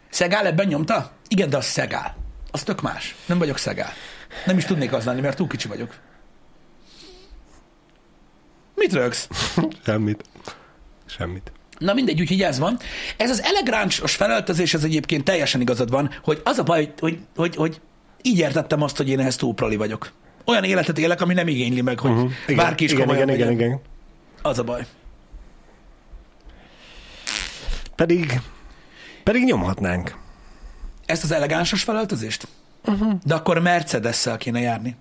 Szegál ebben nyomta? Igen, de az szegál. Az tök más. Nem vagyok szegál. Nem is tudnék az lenni, mert túl kicsi vagyok. Mit rögsz? [LAUGHS] Semmit. Semmit. Na mindegy, úgyhogy ez van. Ez az elegáns felöltözés, ez egyébként teljesen igazad van, hogy az a baj, hogy, hogy, hogy, hogy így értettem azt, hogy én ehhez túl proli vagyok. Olyan életet élek, ami nem igényli meg, hogy uh-huh. Igen, bárki is igen, komolyan igen, igen, igen. Az a baj. Pedig, pedig nyomhatnánk. Ezt az elegánsos felöltözést? Uh-huh. De akkor Mercedes-szel kéne járni.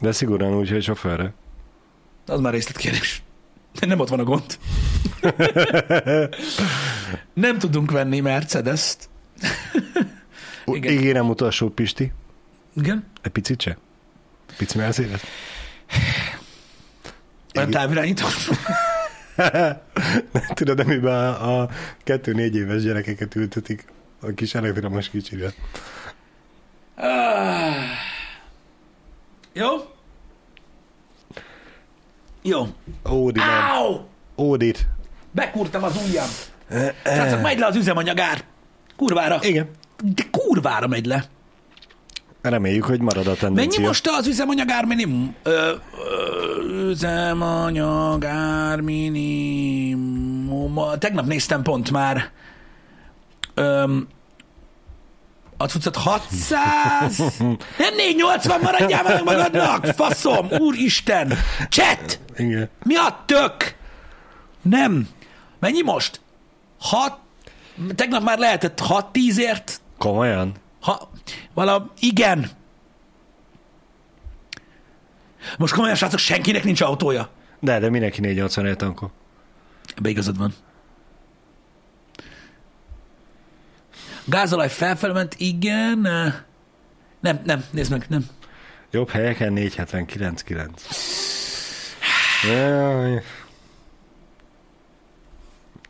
De szigorúan úgy, hogy sofőrre. Az már részletkérdés. Nem ott van a gond. [LAUGHS] nem tudunk venni Mercedes-t. Igen. Ígérem utolsó Pisti. Igen? Egy picit se? Pici Mercedes? Olyan Igen. távirányítós. [LAUGHS] Tudod, amiben a, a kettő-négy éves gyerekeket ültetik a kis elektromos kicsire. Ah. Jó? Jó. Ódi. Áú! Ódit. Bekúrtam az ujjam. Srácok, megy le az üzemanyagár. Kurvára. Igen. De kurvára megy le. Reméljük, hogy marad a tendencia. Mennyi most az üzemanyagár minimum? Ö, ö, üzemanyagár minimum. Tegnap néztem pont már. Öm, a cuccot 600? [LAUGHS] Nem 480 maradjál meg magadnak! Faszom! Úristen! Chat! Igen. Mi a tök? Nem. Mennyi most? 6? Tegnap már lehetett 6-10 ért? Komolyan? Ha, vala, igen. Most komolyan, srácok, senkinek nincs autója. De, de mindenki 480 tankol. Ebbe igazad van. Gázolaj felfelement, igen. Nem, nem, nézd meg, nem. Jobb helyeken 479,9. Jaj.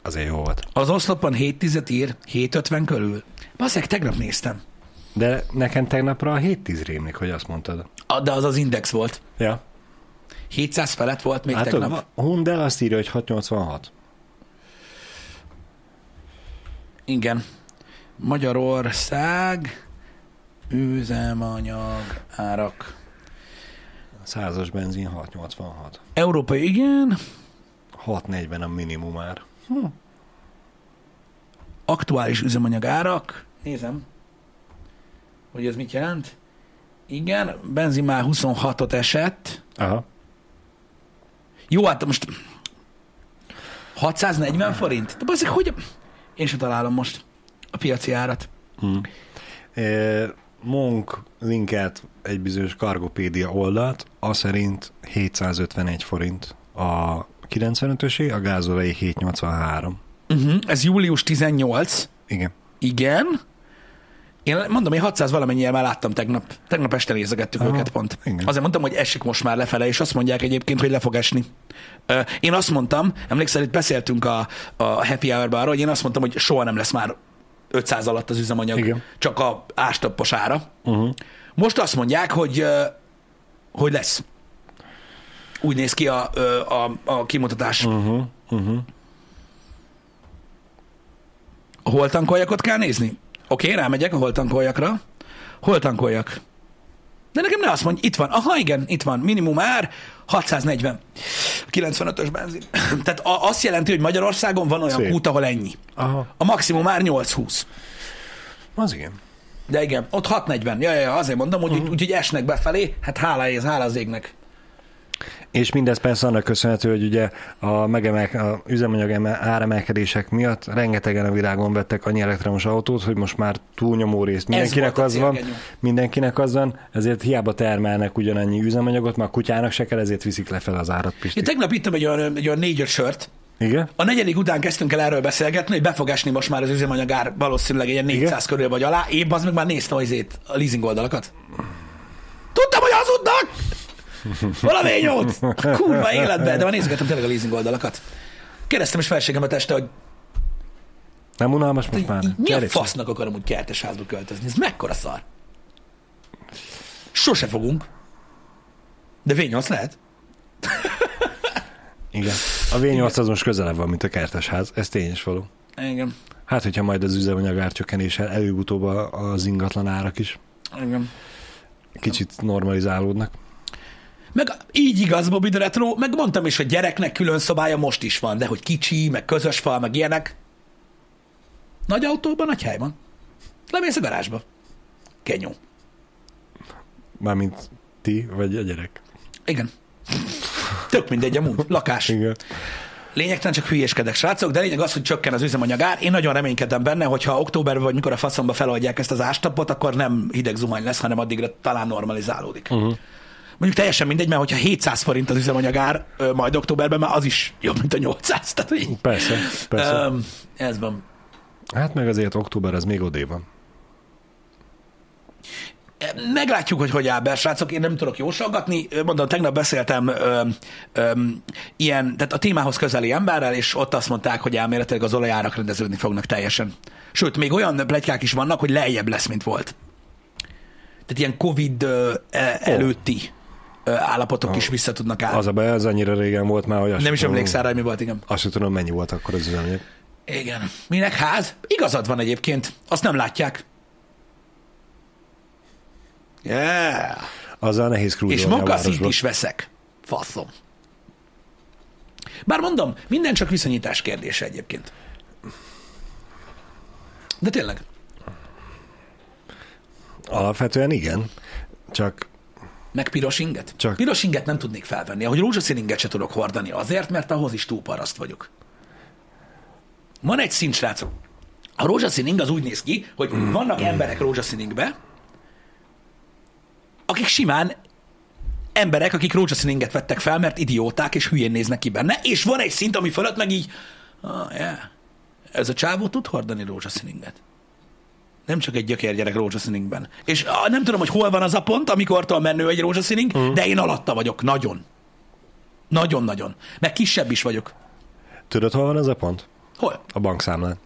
Azért jó volt. Az oszlopon 7 tizet ír, 750 körül. Basszeg, tegnap néztem. De nekem tegnapra a 710 rémlik, hogy azt mondtad. A, de az az index volt. Ja. 700 felett volt még Hát tegnap. a Hundel azt írja, hogy 686. Igen. Magyarország üzemanyag árak. Százas benzin 686. Európai, igen. 640 a minimum ár. Aktuális üzemanyag árak. Nézem, hogy ez mit jelent. Igen, benzin már 26-ot esett. Aha. Jó, hát most 640 forint? De azért, hogy... Én sem találom most a piaci árat. E, Monk linkelt egy bizonyos Kargopédia oldalt, az szerint 751 forint a 95-ösé, a gázolai 783. Uh-huh. Ez július 18. Igen. Igen. Én mondom, én 600 valamennyivel már láttam tegnap. Tegnap este nézegettük Aha, őket pont. igen. Azért mondtam, hogy esik most már lefele, és azt mondják egyébként, hogy le fog esni. Ö, Én azt mondtam, emlékszel, itt beszéltünk a, a Happy Hour-ban arról, hogy én azt mondtam, hogy soha nem lesz már 500 alatt az üzemanyag, Igen. csak a ástappos ára. Uh-huh. Most azt mondják, hogy, hogy lesz. Úgy néz ki a, a, a kimutatás. Uh-huh. Uh-huh. A holtankoljakot kell nézni? Oké, okay, rámegyek a holtankoljakra. Holtankoljak. De nekem ne azt mondj, itt van. Aha, igen, itt van. Minimum ár 640. 95-ös benzin. [CLEARS THROAT] Tehát a- azt jelenti, hogy Magyarországon van olyan Szép. kút, ahol ennyi. Aha. A maximum ár 820. Az igen. De igen, ott 640. Ja, ja, ja azért mondom, hogy uh-huh. úgyhogy esnek befelé. Hát hála ez, hála az égnek. És mindez persze annak köszönhető, hogy ugye a, megemel, a üzemanyag eme- áremelkedések miatt rengetegen a világon vettek annyi elektromos autót, hogy most már túlnyomó részt mindenkinek az van, mindenkinek az van, ezért hiába termelnek ugyanannyi üzemanyagot, már kutyának se kell, ezért viszik lefelé az árat, Pisti. Én tegnap ittam egy olyan, egy olyan négy-öt sört. Igen? A negyedik után kezdtünk el erről beszélgetni, hogy be fog esni most már az üzemanyagár valószínűleg ilyen 400 Igen? körül vagy alá. Én az meg már néztem az a leasing oldalakat. Tudtam, hogy hazudnak! Valami nyolc! Kurva életben, de már nézgettem tényleg a leasing oldalakat. Kérdeztem is felségemet este, hogy Nem unalmas most már? mi a fasznak akarom úgy kertes házba költözni? Ez mekkora szar? Sose fogunk. De V8 lehet. Igen. A V8 az most közelebb van, mint a kertesház. Ez tény is való. Igen. Hát, hogyha majd az üzemanyag árcsökkenéssel előbb-utóbb az ingatlan árak is Igen. kicsit normalizálódnak. Meg így igaz, Bobby the Retro, meg mondtam is, hogy gyereknek külön szobája most is van, de hogy kicsi, meg közös fal, meg ilyenek. Nagy autóban nagy hely van. Lemész a garázsba. Kenyó. Mármint ti, vagy a gyerek. Igen. Tök mindegy amúgy. Lakás. Igen. Lényegtelen csak hülyéskedek, srácok, de lényeg az, hogy csökken az üzemanyagár. Én nagyon reménykedem benne, hogy ha októberben vagy mikor a faszomba feloldják ezt az ástapot, akkor nem hideg zuhany lesz, hanem addigra talán normalizálódik. Uh-huh. Mondjuk teljesen mindegy, mert hogyha 700 forint az üzemanyagár, majd októberben már az is jobb, mint a 800. Tehát, hogy, Persze, persze. Öm, ez van. Hát meg azért október az még odé van. Meglátjuk, hogy hogy áll be, srácok, én nem tudok jósolgatni. Mondom, tegnap beszéltem ö, ö, ilyen, tehát a témához közeli emberrel, és ott azt mondták, hogy elméletileg az olajárak rendeződni fognak teljesen. Sőt, még olyan plegykák is vannak, hogy lejjebb lesz, mint volt. Tehát ilyen Covid e- előtti állapotok is vissza tudnak állni. Az a baj, az annyira régen volt már, hogy Nem is emlékszel rá, hogy mi volt, igen. Azt sem tudom, mennyi volt akkor az üzemanyag. Igen. Minek ház? Igazad van egyébként. Azt nem látják. Yeah. Azzal nehéz És városba. is veszek. Faszom. Bár mondom, minden csak viszonyítás kérdése egyébként. De tényleg. Alapvetően igen, csak Meg piros inget? Csak- Piros inget nem tudnék felvenni. Ahogy rózsaszín inget se tudok hordani. Azért, mert ahhoz is túl paraszt vagyok. Van egy szint, srácok. A rózsaszín ing az úgy néz ki, hogy vannak emberek rózsaszín ingbe, akik simán emberek, akik rózsaszín inget vettek fel, mert idióták és hülyén néznek ki benne, és van egy szint, ami fölött meg így Ah, yeah. Ez a csávó tud hordani rózsaszíninget. Nem csak egy gyökérgyerek rózsaszíningben. És ah, nem tudom, hogy hol van az a pont, amikor menő egy rózsaszíning, uh-huh. de én alatta vagyok. Nagyon. Nagyon-nagyon. Meg kisebb is vagyok. Tudod, hol van az a pont? Hol? A bankszámlán.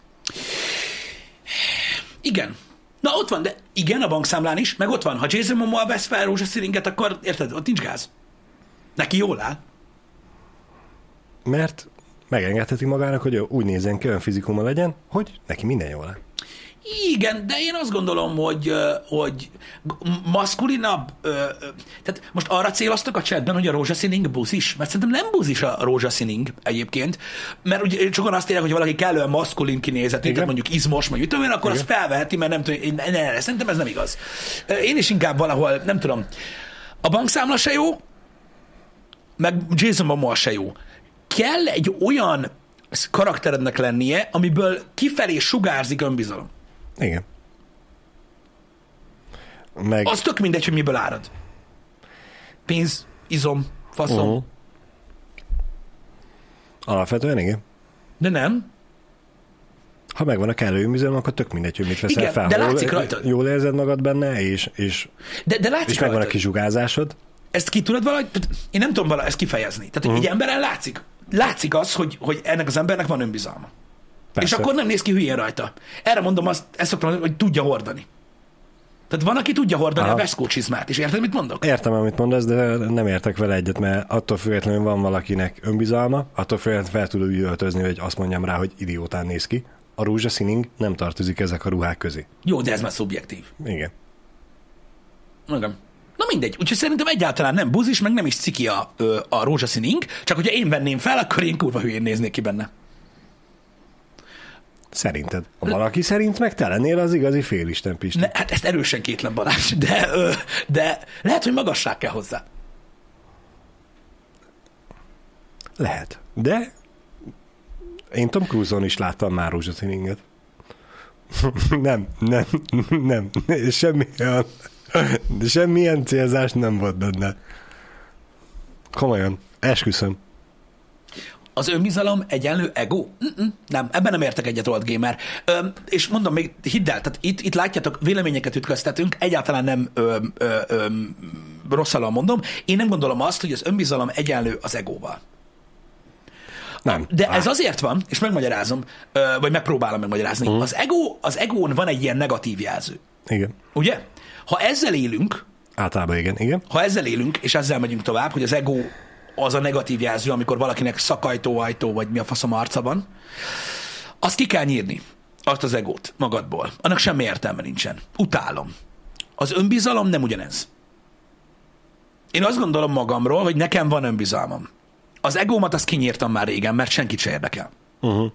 Igen. Na ott van, de igen, a bankszámlán is, meg ott van. Ha Jason Momoa vesz fel rózsaszíninget, akkor érted, ott nincs gáz. Neki jól áll. Mert megengedheti magának, hogy úgy nézzen ki, olyan fizikuma legyen, hogy neki minden jól áll. Igen, de én azt gondolom, hogy, hogy maszkulinabb, tehát most arra céloztak a chatben, hogy a rózsaszíning buzis, mert szerintem nem buzis a rózsaszíning egyébként, mert ugye sokan azt írják, hogy valaki kellően maszkulin kinézetű, tehát mondjuk izmos, vagy tudom én, akkor Igen. azt felveheti, mert nem tudom, én, ne, ne, szerintem ez nem igaz. Én is inkább valahol, nem tudom, a bankszámla se jó, meg Jason Momoa se jó. Kell egy olyan karakterednek lennie, amiből kifelé sugárzik önbizalom. Igen. Meg... Az tök mindegy, hogy miből árad. Pénz, izom, faszom. Uh-huh. Alapvetően igen. De nem. Ha megvan a kellő önbizalom, akkor tök mindegy, hogy mit veszel Igen, fel. de látszik rajta. Jól érzed magad benne, és, és, de, de látszik és megvan rajtad. a kisugázásod. Ezt ki tudod valahogy, én nem tudom valahogy ezt kifejezni. Tehát uh-huh. egy emberen látszik, látszik az, hogy, hogy ennek az embernek van önbizalma. Persze. És akkor nem néz ki hülyén rajta. Erre mondom azt, ezt szoktam mondani, hogy tudja hordani. Tehát van, aki tudja hordani Aha. a Vesco csizmát, és érted, mit mondok? Értem, amit mondasz, de nem értek vele egyet, mert attól függetlenül van valakinek önbizalma, attól függetlenül fel tud úgy öltözni, hogy azt mondjam rá, hogy idiótán néz ki. A rózsaszíning nem tartozik ezek a ruhák közé. Jó, de ez már szubjektív. Igen. Igen. Na mindegy, úgyhogy szerintem egyáltalán nem buzis, meg nem is ciki a, a rózsaszíning, csak hogyha én venném fel, akkor én kurva hülyén néznék ki benne. Szerinted? Ha valaki szerint meg te lennél az igazi félisten, Pisti. Ne, hát ezt erősen kétlen Balázs, de, de lehet, hogy magasság kell hozzá. Lehet. De én Tom Cruise-on is láttam már rózsaszíninget. [LAUGHS] nem, nem, nem. Semmilyen, semmilyen célzás nem volt benne. Komolyan, esküszöm. Az önbizalom egyenlő ego? Mm-mm, nem, ebben nem értek egyet, Old Gamer. Ö, és mondom még, hidd el, tehát itt, itt látjátok, véleményeket ütköztetünk, egyáltalán nem ö, ö, ö, rosszalon mondom. Én nem gondolom azt, hogy az önbizalom egyenlő az egóval. Nem. De ez azért van, és megmagyarázom, vagy megpróbálom megmagyarázni. Uh-huh. Az, ego, az egón van egy ilyen negatív jelző. Igen. Ugye? Ha ezzel élünk, Általában igen, igen. ha ezzel élünk, és ezzel megyünk tovább, hogy az ego az a negatív jelző, amikor valakinek szakajtóajtó, vagy mi a faszom arca van, azt ki kell nyírni, azt az egót magadból. Annak semmi értelme nincsen. Utálom. Az önbizalom nem ugyanez. Én azt gondolom magamról, hogy nekem van önbizalmam. Az egómat azt kinyírtam már régen, mert senkit se érdekel. Uh-huh.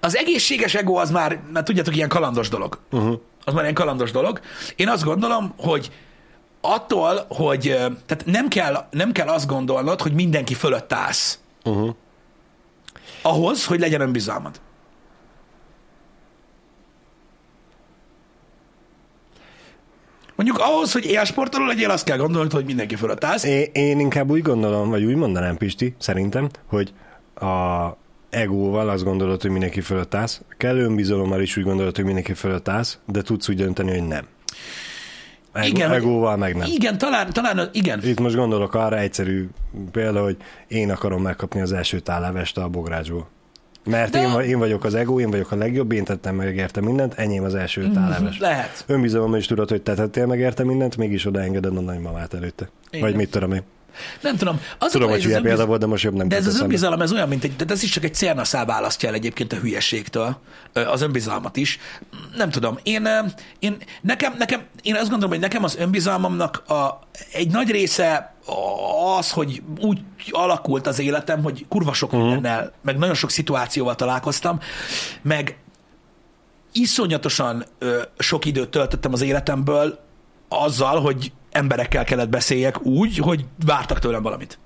Az egészséges ego az már, mert tudjátok, ilyen kalandos dolog. Uh-huh. Az már ilyen kalandos dolog. Én azt gondolom, hogy attól, hogy tehát nem kell, nem kell azt gondolnod, hogy mindenki fölött állsz. Uh-huh. Ahhoz, hogy legyen önbizalmad. Mondjuk ahhoz, hogy élsportoló legyél, azt kell gondolnod, hogy mindenki fölött állsz. Én, én inkább úgy gondolom, vagy úgy mondanám, Pisti, szerintem, hogy a egóval azt gondolod, hogy mindenki fölött állsz, kell önbizalommal is úgy gondolod, hogy mindenki fölött állsz, de tudsz úgy dönteni, hogy nem. Ego, Igen, egóval meg nem. Igen, talán, talán igen. Itt most gondolok arra egyszerű példa, hogy én akarom megkapni az első tálávest a bográcsból. Mert De- én, én vagyok az ego, én vagyok a legjobb, én tettem meg érte mindent, enyém az első táleves. Lehet. Önbizalom is tudod, hogy te tettél meg érte mindent, mégis odaengeded a nagymamát előtte. Igen. Vagy mit tudom én. Nem tudom. Az Tudom, hogy hülye példa volt, de most jobb nem De ez az önbizalom, ez olyan, mint egy, de ez is csak egy cérnaszál választja el egyébként a hülyeségtől, az önbizalmat is. Nem tudom, én, én, nekem, nekem, én azt gondolom, hogy nekem az önbizalmamnak a, egy nagy része az, hogy úgy alakult az életem, hogy kurva sok Mhm. mindennel, meg nagyon sok szituációval találkoztam, meg iszonyatosan ö, sok időt töltöttem az életemből azzal, hogy emberekkel kellett beszéljek úgy, hogy vártak tőlem valamit.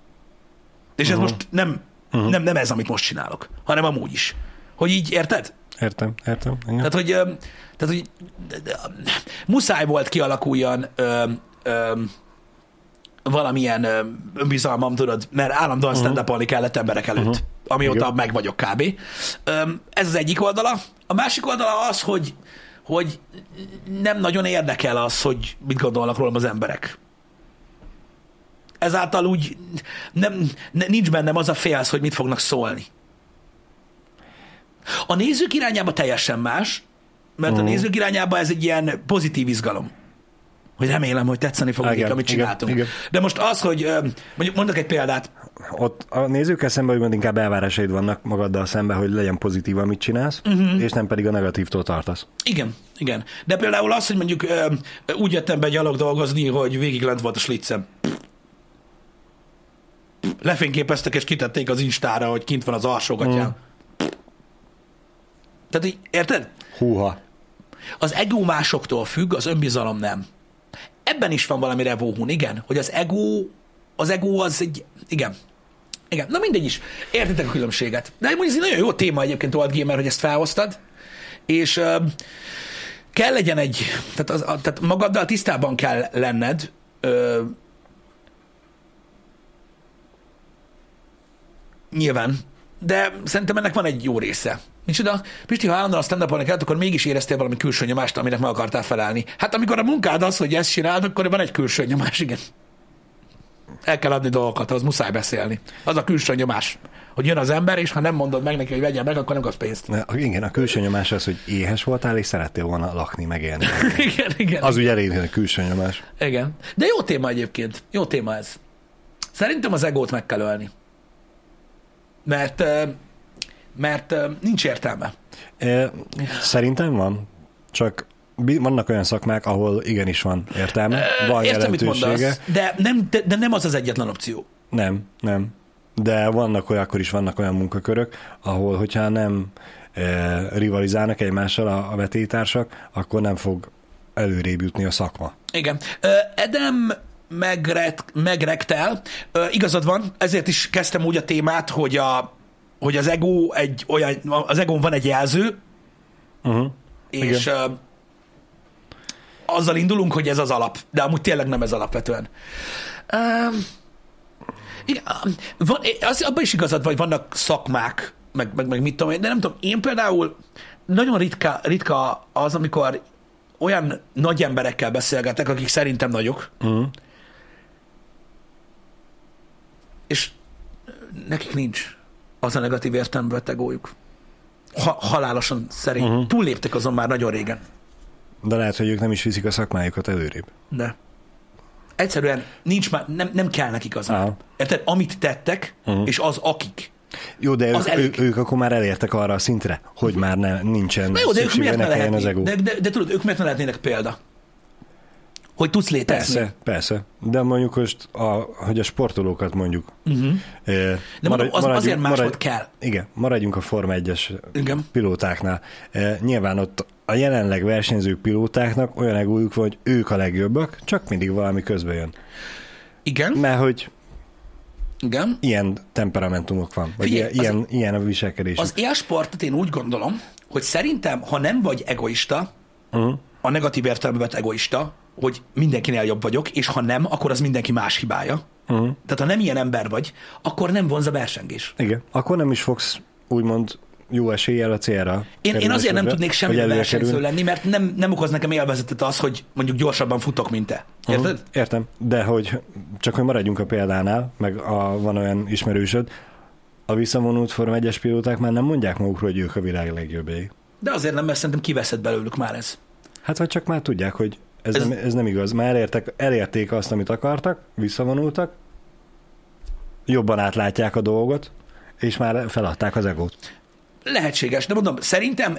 És ez Mhm. most nem, nem, nem ez, amit most csinálok, hanem amúgy is. Hogy így, érted? Értem, értem. Igen. Tehát, hogy, ö, tehát, hogy muszáj volt kialakuljon ö, ö, valamilyen ö, önbizalmam, tudod, mert állandóan stand kellett emberek előtt. amióta Igen. meg vagyok kb. Öm, Ez az egyik oldala. A másik oldala az, hogy, hogy nem nagyon érdekel az, hogy mit gondolnak rólam az emberek. Ezáltal úgy nem, ne, nincs bennem az a félsz, hogy mit fognak szólni. A nézők irányába teljesen más, mert Mhm. a nézők irányába ez egy ilyen pozitív izgalom. Hogy remélem, hogy tetszeni fog nekik, Igen, amit igen, csináltunk. igen. De most az, hogy mondjuk mondok egy példát, Ott a nézőkkel szemben úgymond inkább elvárásaid vannak magaddal szemben, hogy legyen pozitív, amit csinálsz, uh-huh. és nem pedig a negatívtól tartasz. Igen, igen. De például az, hogy mondjuk úgy jöttem be gyalog dolgozni, hogy végig lent volt a slitzem. Lefényképeztek és kitették az instára, hogy kint van az alsógatján. Mm. Tehát így, érted? Húha. Az ego másoktól függ, az önbizalom nem. Ebben is van valami revóhun, igen, hogy az ego, az ego az egy, igen. Igen, na mindegy is. Értitek a különbséget. De mondjuk ez egy nagyon jó téma egyébként, Old Gamer, hogy ezt felhoztad, és uh, kell legyen egy, tehát, az, a, tehát magaddal tisztában kell lenned, uh, nyilván, de szerintem ennek van egy jó része. Micsoda? Pisti, ha állandóan stand up kellett, akkor mégis éreztél valami külső nyomást, aminek meg akartál felelni. Hát amikor a munkád az, hogy ezt csináld, akkor van egy külső nyomás, igen. El kell adni dolgokat, az muszáj beszélni. Az a külső nyomás, hogy jön az ember, és ha nem mondod meg neki, hogy vegyen meg, akkor nem kapsz pénzt. Na, Igen, a külső nyomás az, hogy éhes voltál, és szerettél volna lakni, megélni. [LAUGHS] igen, igen. Az ugye elég a külső nyomás. Igen. De jó téma egyébként. Jó téma ez. Szerintem az egót meg kell ölni. Mert, mert nincs értelme. E, Szerintem van, csak vannak olyan szakmák, ahol igenis van értelme, van Értem, mit jelentősége. mondasz, de nem, de, de nem az az egyetlen opció. Nem, nem. De vannak olyan, akkor is vannak olyan munkakörök, ahol, hogyha nem e, rivalizálnak egymással a, a vetélytársak, akkor nem fog előrébb jutni a szakma. Igen. Edem megret, megrektel. Igazad van, ezért is kezdtem úgy a témát, hogy, a, hogy az ego egy olyan, az egón van egy jelző, Uh-huh. és ö, azzal indulunk, hogy ez az alap, de amúgy tényleg nem ez alapvetően. Um, igen, van, az, abban is igazad vagy, vannak szakmák, meg, meg, meg mit tudom én, de nem tudom, én például nagyon ritka, ritka az, amikor olyan nagy emberekkel beszélgetek, akik szerintem nagyok, Uh-huh. és nekik nincs az a negatív értelemben tegójuk. Ha, halálosan szerint. Uh-huh. Túlléptek azon már nagyon régen. De lehet, hogy ők nem is viszik a szakmájukat előrébb. De egyszerűen nincs már, nem, nem kell nekik az. Aha. Érted? Amit tettek, uh-huh. és az akik. Jó, de Az ők, elég. ők, akkor már elértek arra a szintre, hogy már ne, nincsen Na jó, de ők miért ne ne kelljen az lehetnék? ego. De, de, de, tudod, ők miért ne lehetnének példa? Hogy tudsz létezni. Persze, persze. De mondjuk most, a, hogy a sportolókat mondjuk. Uh-huh. eh, De mondom, az, azért máshogy maradj- kell. Igen, maradjunk a Forma 1-es Igen. pilótáknál. Eh, Nyilván ott a jelenleg versenyző pilótáknak olyan egójuk van, hogy ők a legjobbak, csak mindig valami közbe jön. Igen, Mert hogy igen. ilyen temperamentumok van, vagy Figyelj, ilyen, ilyen, ilyen a viselkedés. Az élsportot én úgy gondolom, hogy szerintem, ha nem vagy egoista, Uh-huh. a negatív értelemben egoista, hogy mindenkinél jobb vagyok, és ha nem, akkor az mindenki más hibája. Uh-huh. Tehát ha nem ilyen ember vagy, akkor nem vonz a versengés. Igen, akkor nem is fogsz úgymond jó eséllyel a célra. Én, én azért nem tudnék előre versenyző lenni, mert nem, nem okoz nekem élvezetet az, hogy mondjuk gyorsabban futok, mint te. Érted? Uh-huh. Értem, de hogy csak hogy maradjunk a példánál, meg a, van olyan ismerősöd, a visszavonult Form 1-es pilóták már nem mondják magukról, hogy ők a világ legjobbjai. De azért nem, mert szerintem kiveszed belőlük már ez. Hát vagy csak már tudják, hogy ez, Ez-. Nem, ez nem igaz. Már elértek, elérték azt, amit akartak, visszavonultak, jobban átlátják a dolgot, és már feladták az egót. Lehetséges, de mondom, szerintem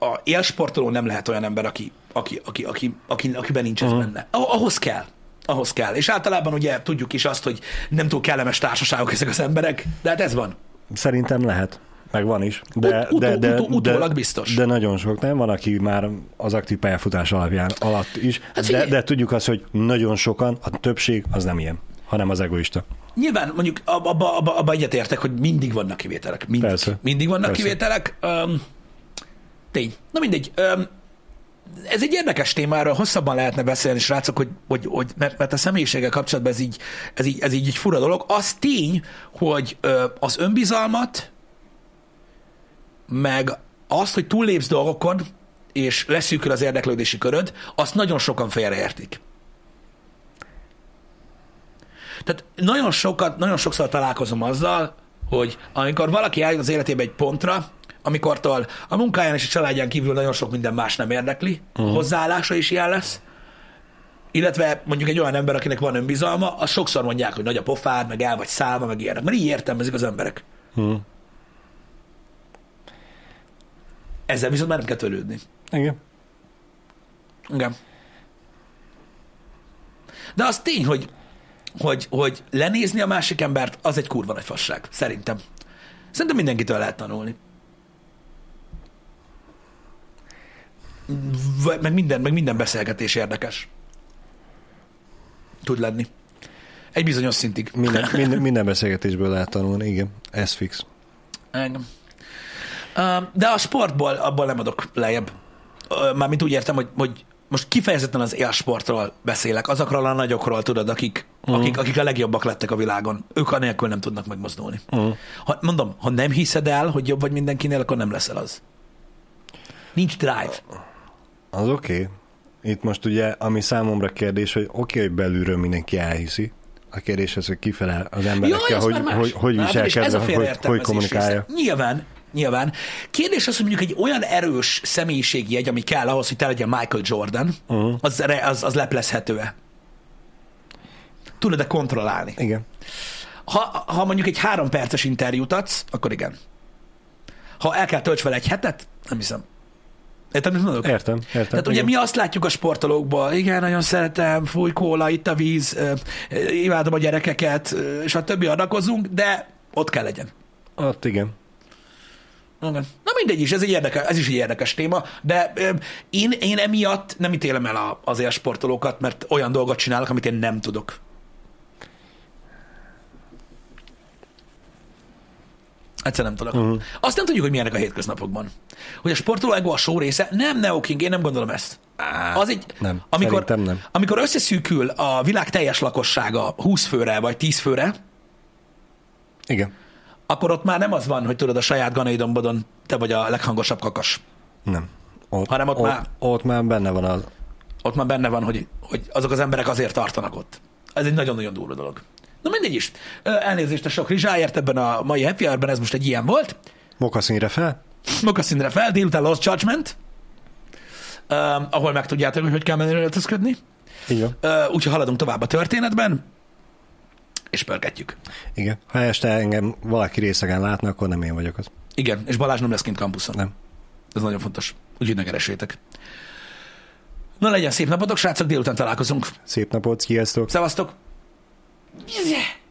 a élsportoló nem lehet olyan ember, aki, aki, aki, aki, aki, akiben nincs ez Mhm. benne. Ah- Ahhoz kell. Ahhoz kell. És általában ugye tudjuk is azt, hogy nem túl kellemes társaságok ezek az emberek, de hát ez van. Szerintem lehet. Meg van is. De, Ut- de, de, utó- utólag de, biztos. De nagyon sok nem. Van, aki már az aktív pályafutás alapján alatt is. Hát de, de tudjuk azt, hogy nagyon sokan, a többség az nem ilyen, hanem az egoista. Nyilván mondjuk abba, abba, abba, egyetértek, hogy mindig vannak kivételek. Mindig. Persze. Mindig vannak Persze. kivételek. Um, tény. Na mindegy. Um, ez egy érdekes erről hosszabban lehetne beszélni, srácok, hogy, hogy, hogy mert, mert a személyiséggel kapcsolatban ez így, ez így, ez így egy fura dolog. Az tény, hogy ö, az önbizalmat, meg azt, hogy túllépsz dolgokon, és leszűkül az érdeklődési köröd, azt nagyon sokan félreértik. Tehát nagyon, sokat, nagyon sokszor találkozom azzal, hogy amikor valaki eljut az életébe egy pontra, amikortól a munkáján és a családján kívül nagyon sok minden más nem érdekli, uh-huh. hozzáállása is ilyen lesz, illetve mondjuk egy olyan ember, akinek van önbizalma, az sokszor mondják, hogy nagy a pofád, meg el vagy szállva, meg ilyenek, mert így értelmezik az emberek. Uh-huh. Ezzel viszont már nem kell törődni. Igen. Igen. De az tény, hogy, hogy, hogy lenézni a másik embert, az egy kurva nagy fasság, szerintem. Szerintem mindenkitől lehet tanulni. Meg minden, meg minden beszélgetés érdekes. Tud lenni. Egy bizonyos szintig. Minden, [LAUGHS] minden, minden beszélgetésből lehet tanulni, igen. Ez fix. Engem. De a sportból abból nem adok lejjebb. Mármint úgy értem, hogy, hogy most kifejezetten az élsportról beszélek, azokról a nagyokról, tudod, akik, uh. akik, akik a legjobbak lettek a világon. Ők anélkül nem tudnak megmozdulni. Uh. Ha, mondom, ha nem hiszed el, hogy jobb vagy mindenkinél, akkor nem leszel az. Nincs drive. Az oké. Okay. Itt most ugye, ami számomra kérdés, hogy oké, okay, hogy belülről mindenki elhiszi. A kérdés az, hogy kifele az emberekkel, hogy, hogy, hogy a viselkedve, hogy, hogy kommunikálja. része. Nyilván, nyilván. Kérdés az, hogy mondjuk egy olyan erős személyiségi jegy, ami kell ahhoz, hogy te legyen Michael Jordan, uh-huh. az, az, az leplezhető-e? Tudod-e kontrollálni? Igen. Ha, ha mondjuk egy három perces interjút adsz, akkor igen. Ha el kell tölts vele egy hetet, nem hiszem. Érted, mit mondok? Értem, értem. Tehát ugye igen. mi azt látjuk a sportolókból, igen, nagyon szeretem, fúj kóla, itt a víz, imádom a gyerekeket, és a többi adakozunk, de ott kell legyen. Ott igen. Igen. Na mindegy is, ez, egy érdekes, ez is egy érdekes téma, de én, én emiatt nem ítélem el a, az élsportolókat, mert olyan dolgot csinálnak, amit én nem tudok. Egyszer nem tudok. Uh-huh. Azt nem tudjuk, hogy milyenek a hétköznapokban. Hogy a sportoló ego a show része, nem Neo King, én nem gondolom ezt. Az egy, nem, amikor, nem. amikor összeszűkül a világ teljes lakossága 20 főre vagy 10 főre, Igen. Akkor ott már nem az van, hogy tudod, a saját ganaidombodon te vagy a leghangosabb kakas. Nem. Ott, Hanem ott ott, már- ott már benne van az. Ott már benne van, hogy, hogy azok az emberek azért tartanak ott. Ez egy nagyon-nagyon durva dolog. Na mindegy is. Elnézést a sok rizsáért ebben a mai happy hour-ben, ez most egy ilyen volt. Mokaszínre fel? Mokaszínre fel, délután Lost Judgment, uh, ahol megtudjátok, hogy hogy kell menni öltözködni. Van. Uh, úgyhogy haladunk tovább a történetben, és pörgetjük. Igen. Ha este engem valaki részegen látna, akkor nem én vagyok az. Igen, és Balázs nem lesz kint kampuszon. Nem. Ez nagyon fontos. Úgyhogy ne keressétek. Na legyen szép napotok, srácok, délután találkozunk. Szép napot, sziasztok! Szevasztok! Yeah.